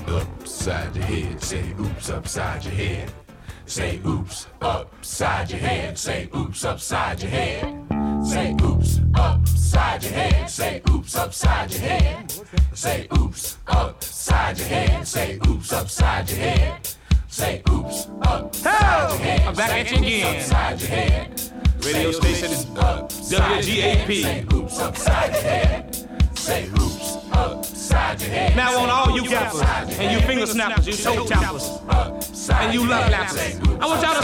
upside your head. Say oops upside your head. Say oops upside your head. Say oops upside your head. Say oops upside your head. Say oops upside your head. Say oops upside your head. Say oops upside your head. Say oops upside your head. I'm back at you again. Upside your head. Radio station is upside your. WGAP. you so topless. And you love lapses. I want y'all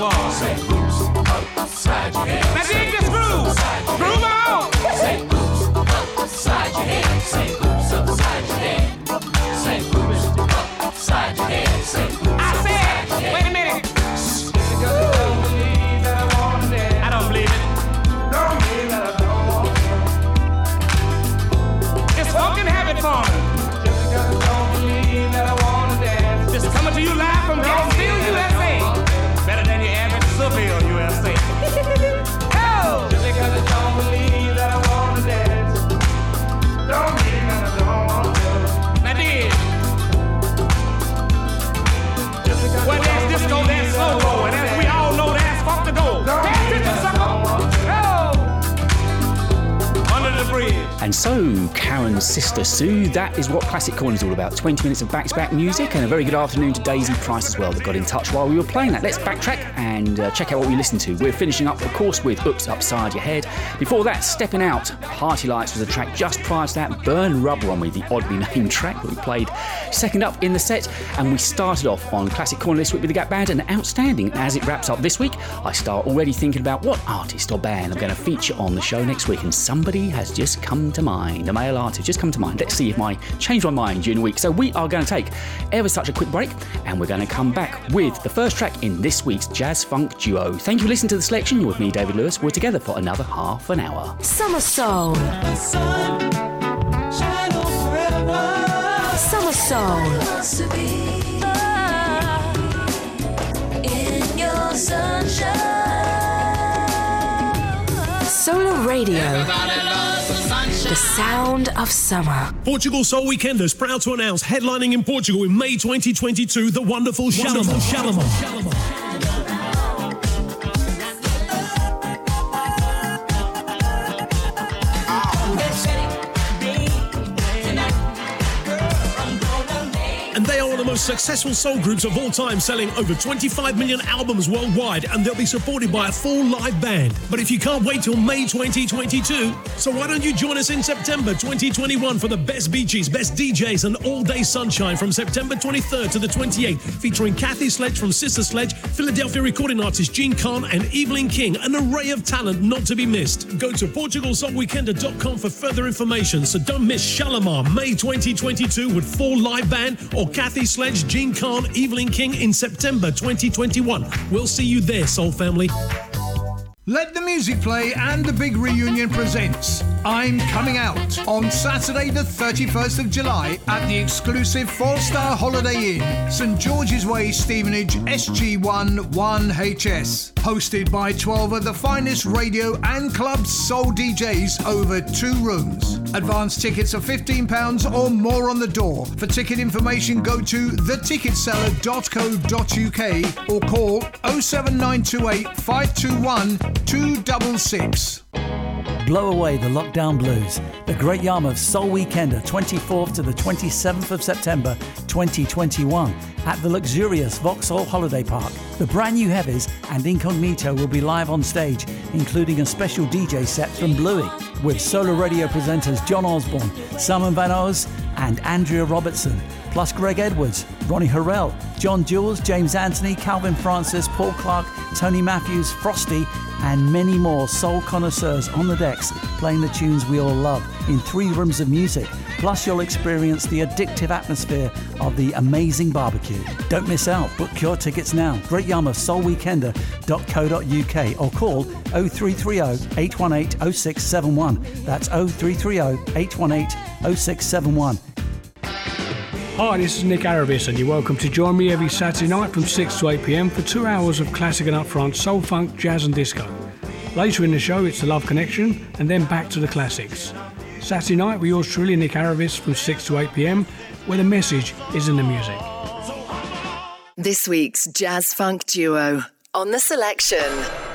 wall. Say upside your head. Now dig this groove. Groove on. Say upside your head. Say so, Karen's sister Sue, that is what Classic Corner is all about. 20 minutes of back to back music, and a very good afternoon to Daisy Price as well, that got in touch while we were playing that. Let's backtrack and uh, check out what we listened to. We're finishing up, of course, with Oops Upside Your Head. Before that, Stepping Out, Party Lights was a track just prior to that, Burn Rubber on Me, the oddly named track that we played second up in the set. And we started off on Classic Corner this week with the Gap Band, and outstanding. As it wraps up this week, I start already thinking about what artist or band I'm going to feature on the show next week, and somebody has just come to mind, a male artist just come to mind. Let's see if I change my mind during the week. So we are going to take ever such a quick break, and we're going to come back with the first track in this week's jazz funk duo. Thank you for listening to the selection. You're with me, David Lewis. We're together for another half an hour. Summer Soul. Summer Soul. Solar Radio. The sound of summer. Portugal Soul Weekenders proud to announce headlining in Portugal in May 2022 the wonderful Shalimar. Most successful soul groups of all time, selling over 25 million albums worldwide, and they'll be supported by a full live band. But if you can't wait till May 2022, so why don't you join us in September 2021 for the best beaches, best DJs, and all day sunshine from September 23rd to the 28th, featuring Kathy Sledge from Sister Sledge, Philadelphia recording artist Jean Carn, and Evelyn King, an array of talent not to be missed. Go to PortugalSoulWeekender.com for further information, so don't miss Shalimar May 2022 with full live band or Kathy Sledge, Jean Carn, Evelyn King in September 2021. We'll see you there, Soul Family. Let the music play and the big reunion presents I'm Coming Out on Saturday, the 31st of July at the exclusive four star Holiday Inn, St George's Way, Stevenage, SG1 1HS. Hosted by 12 of the finest radio and club soul DJs over two rooms. Advance tickets are £15 or more on the door. For ticket information, go to theticketseller.co.uk or call 07928 521 266. Blow away the lockdown blues. The Great Yarmouth Soul Weekender, 24th to the 27th of September 2021 at the luxurious Vauxhall Holiday Park. The brand new Heavies and Incognito will be live on stage, including a special DJ set from Bluey with Solar radio presenters John Osborne, Simon Van Oz, and Andrea Robertson, plus Greg Edwards, Ronnie Herel, John Jules, James Anthony, Calvin Francis, Paul Clark, Tony Matthews, Frosty, and many more soul connoisseurs on the decks playing the tunes we all love in three rooms of music. Plus, you'll experience the addictive atmosphere of the amazing barbecue. Don't miss out. Book your tickets now. Great Yarmouth Soul Weekender.co.uk or call 0330 818 0671. That's 0330 818 0671. Hi, this is Nick Aravis, and you're welcome to join me every Saturday night from 6 to 8 pm for two hours of classic and upfront soul, funk, jazz, and disco. Later in the show, it's the Love Connection, and then back to the classics. Saturday night, with yours truly, Nick Aravis, from 6 to 8 pm, where the message is in the music. This week's Jazz Funk Duo on the selection.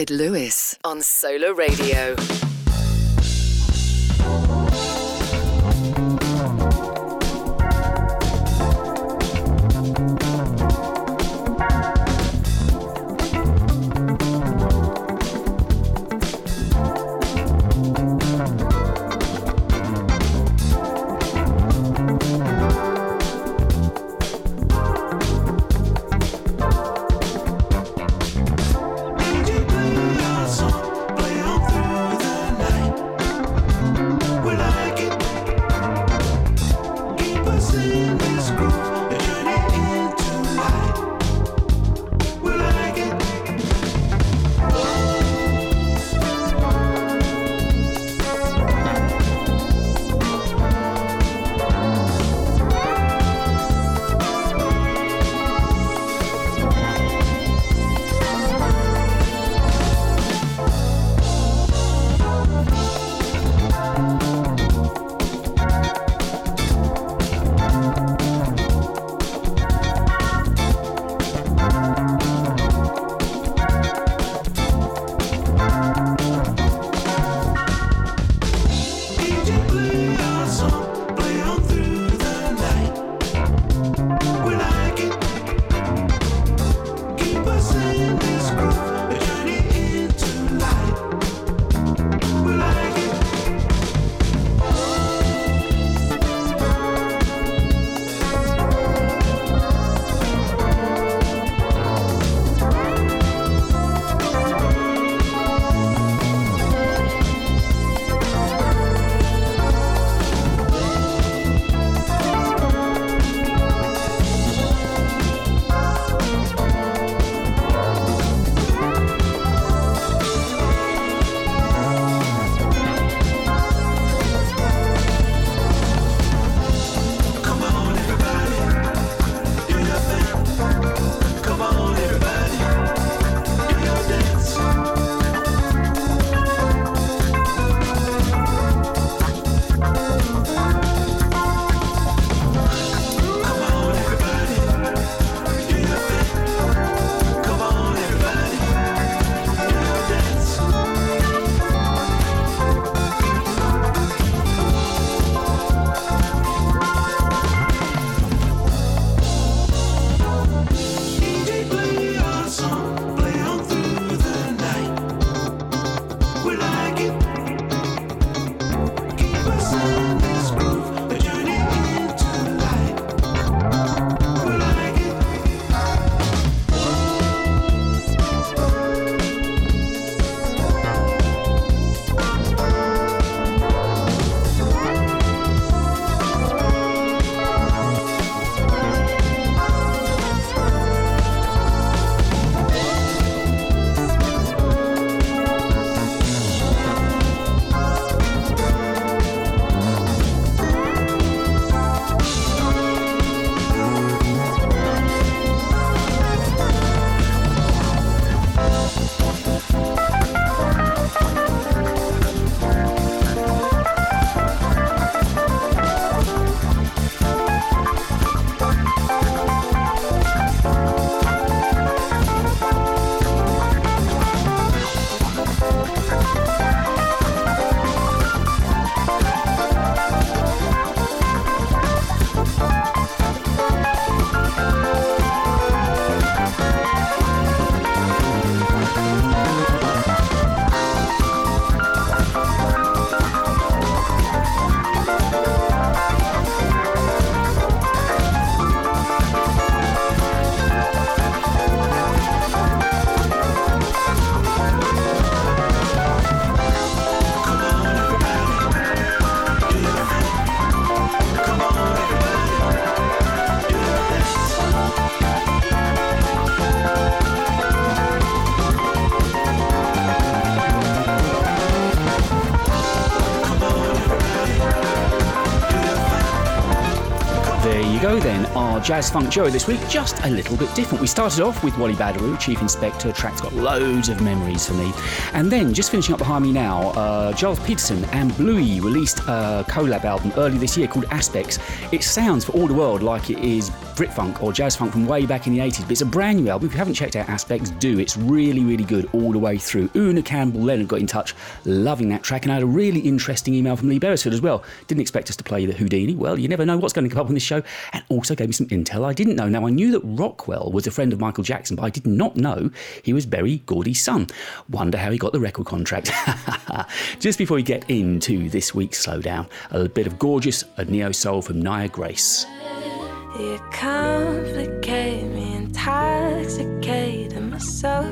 David Lewis on Solar Radio. Our Jazz Funk Duo this week, just a little bit different. We started off with Wally Badarou, Chief Inspector, track's got loads of memories for me. And then, just finishing up behind me now, uh, Gilles Peterson and Bluey released a collab album early this year called Aspects. It sounds for all the world like it is Brit funk or jazz funk from way back in the 80s, but it's a brand new album. If you haven't checked out Aspects, do. It's really, really good all the way through. Una Campbell Leonard got in touch, loving that track, and I had a really interesting email from Lee Beresford as well. Didn't expect us to play the Whodini. Well, you never know what's going to come up on this show, and also gave me some intel I didn't know. Now, I knew that Rockwell was a friend of Michael Jackson, but I did not know he was Berry Gordy's son. Wonder how he got the record contract. Just before we get into this week's slowdown, a bit of gorgeous neo soul from Nia Grace. You complicate me, intoxicating myself.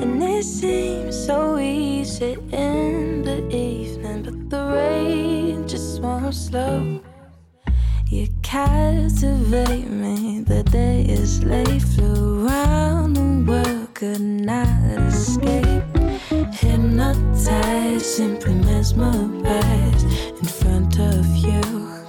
And it seems so easy in the evening, but the rain just won't slow. You captivate me, the day is late, flew around the world, could not escape. Hypnotized, simply mesmerized in front of you.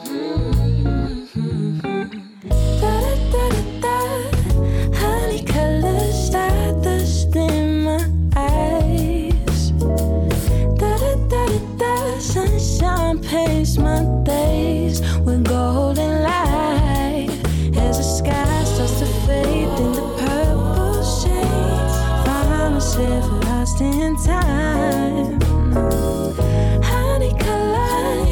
In time. Honey color,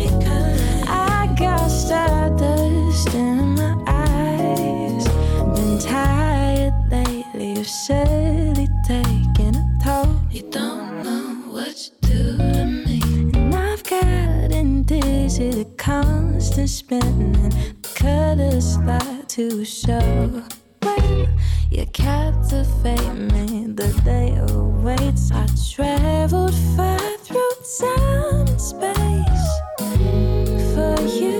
I got stardust in my eyes. Been tired lately of steady taking a toll. You don't know what you do to me. And I've gotten dizzy, the constant spinning. The colors start to show. You captivate me, the day awaits. I traveled far through time and space for you,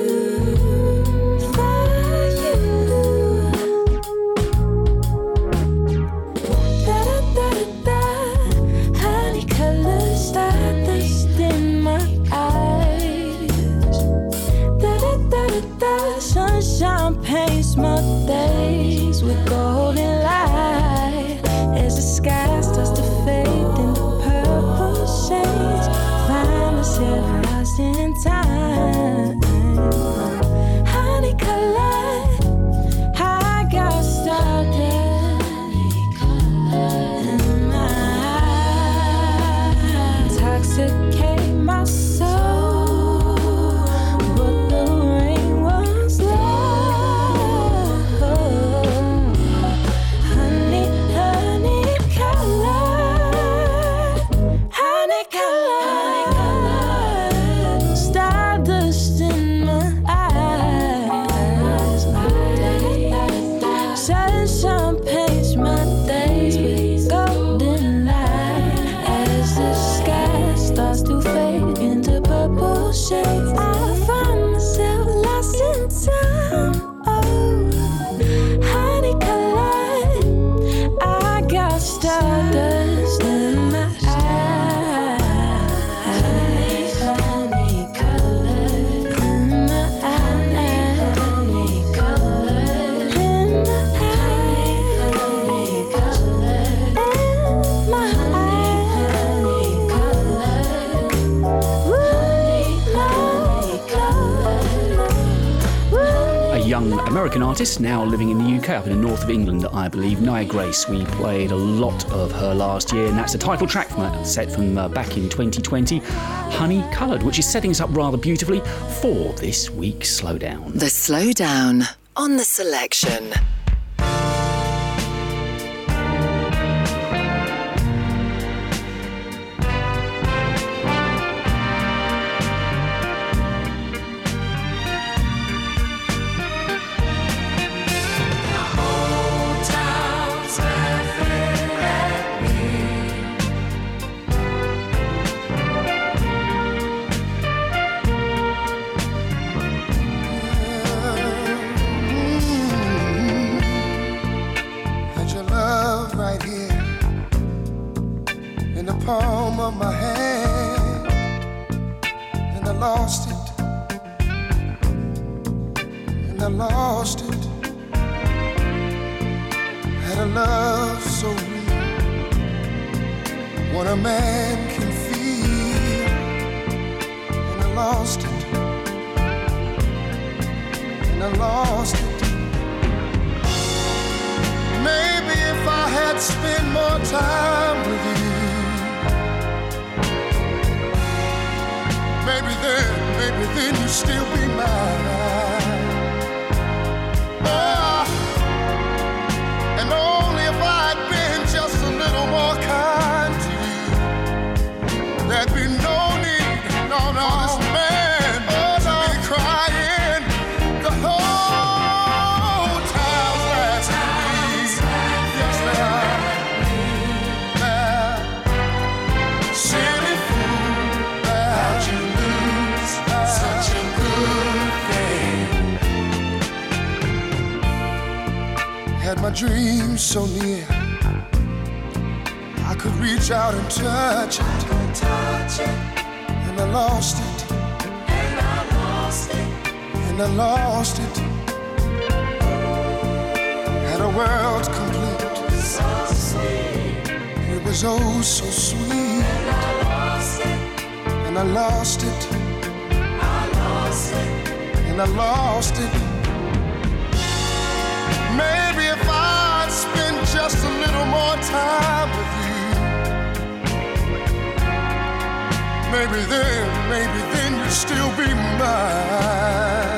my American artist now living in the UK, up in the north of England, I believe, Nia Grace. We played a lot of her last year, and that's the title track from a set from uh, back in 2020, Honey Coloured, which is setting us up rather beautifully for this week's slowdown. The slowdown on the selection. I lost it. Maybe if I'd spend just a little more time with you, maybe then, maybe then you'd still be mine.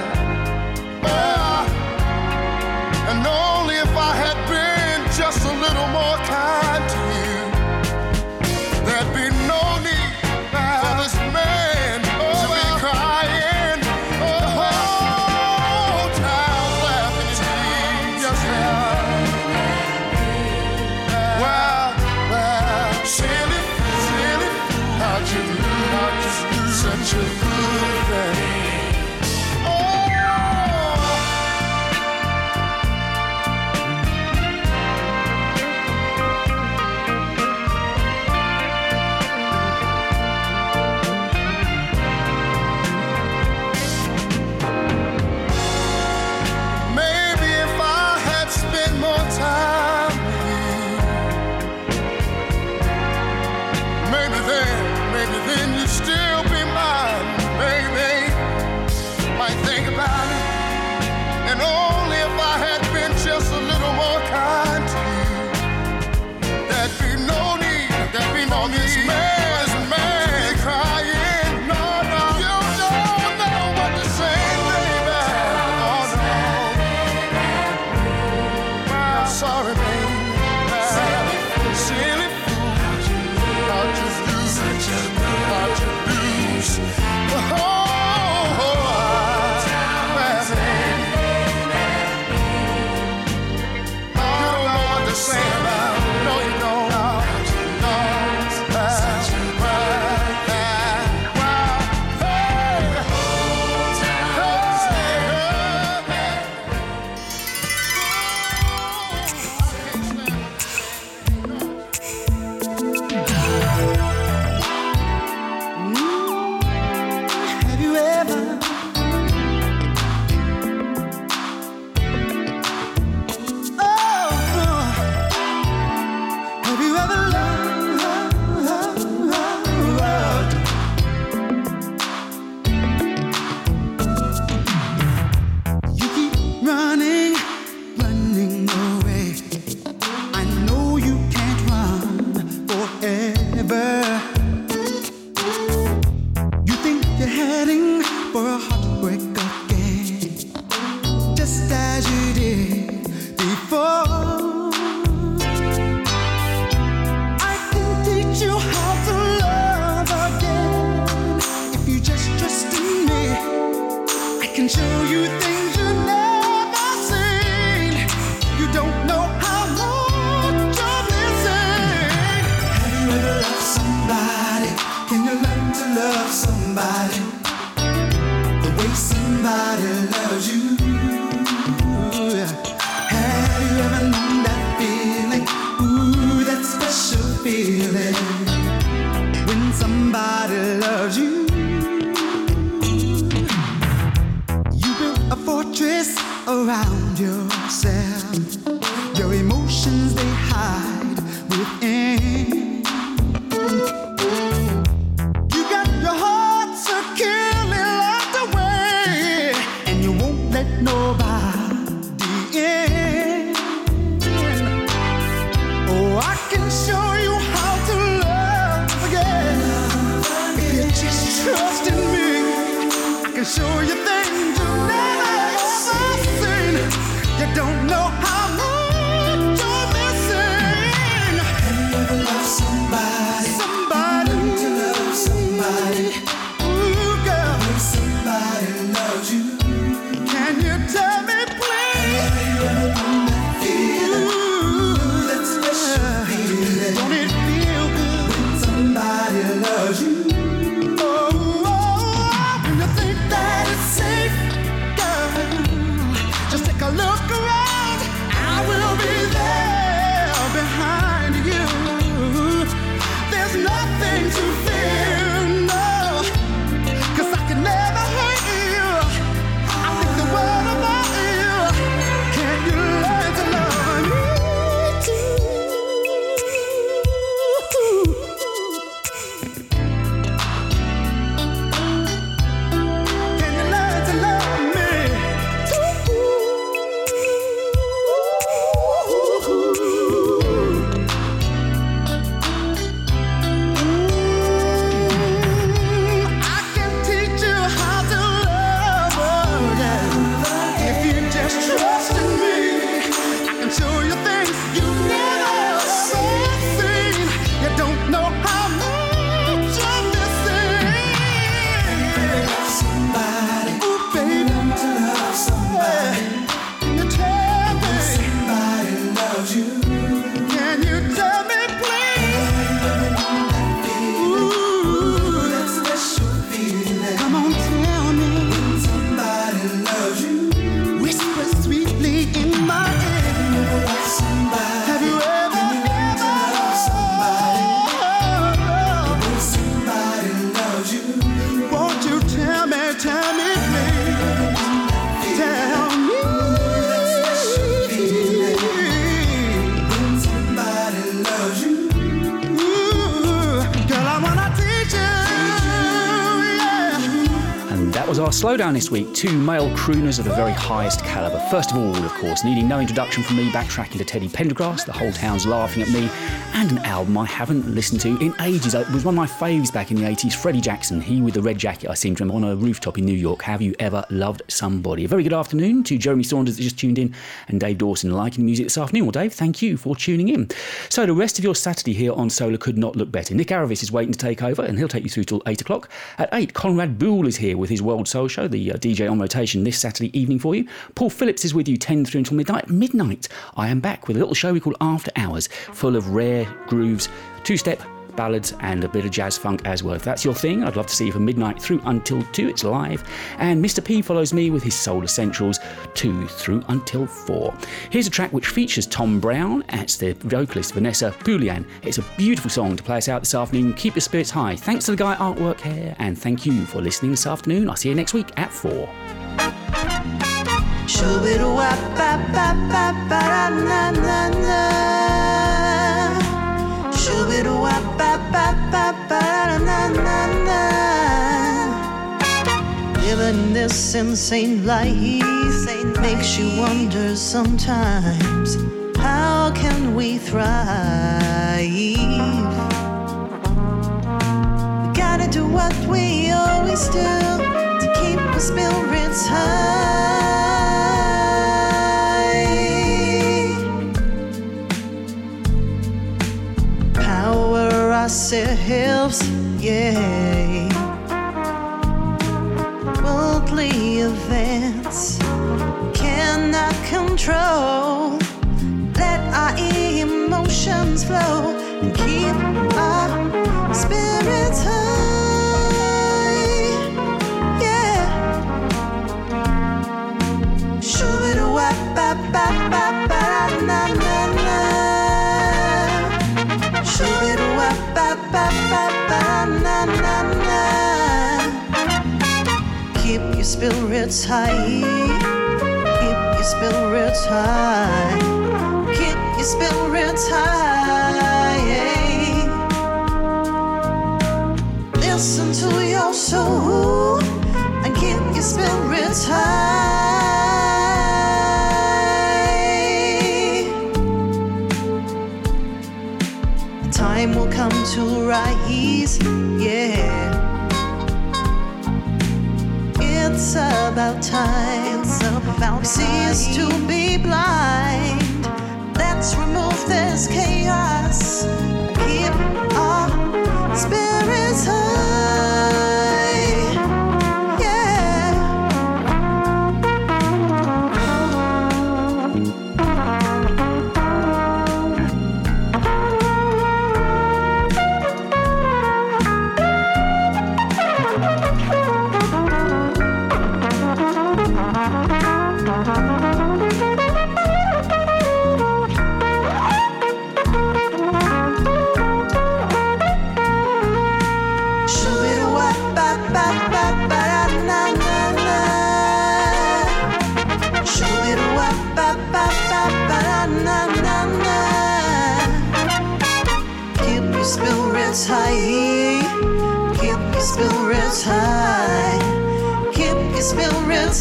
Show you slowdown this week. Two male crooners of the very highest calibre. First of all, of course, needing no introduction from me, backtracking to Teddy Pendergrass, the whole town's laughing at me, and an album I haven't listened to in ages. It was one of my faves back in the 80s, Freddie Jackson, he with the red jacket, I seem to remember, on a rooftop in New York. Have you ever loved somebody? A very good afternoon to Jeremy Saunders that just tuned in, and Dave Dawson liking the music this afternoon. Well, Dave, thank you for tuning in. So, the rest of your Saturday here on Solar could not look better. Nick Aravis is waiting to take over, and he'll take you through till 8 o'clock. At 8, Conrad Boole is here with his World Soul Show, the uh, DJ on rotation this Saturday evening for you. Paul Phillips is with you 10 through until midnight. Midnight, I am back with a little show we call After Hours, full of rare grooves, two step ballads and a bit of jazz funk as well. If that's your thing, I'd love to see you from midnight through until 2. It's live. And Mr. P follows me with his Soul Essentials 2 through until 4. Here's a track which features Tom Brown. It's the vocalist Vanessa Poulian. It's a beautiful song to play us out this afternoon. Keep your spirits high. Thanks to the guy Artwork Hair, and thank you for listening this afternoon. I'll see you next week at 4. Living this insane life makes you wonder sometimes how can we thrive? We gotta do what we always do to keep our spirits high. Power ourselves, yeah. Worldly events cannot control. Let our emotions flow spirits high. Keep your spirits high. Keep your spirits high. Listen to your soul and keep your spirits high. Time will come to rise, It's about time. It's about Cease to be blind. Let's remove this chaos. Keep on spinning.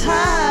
time.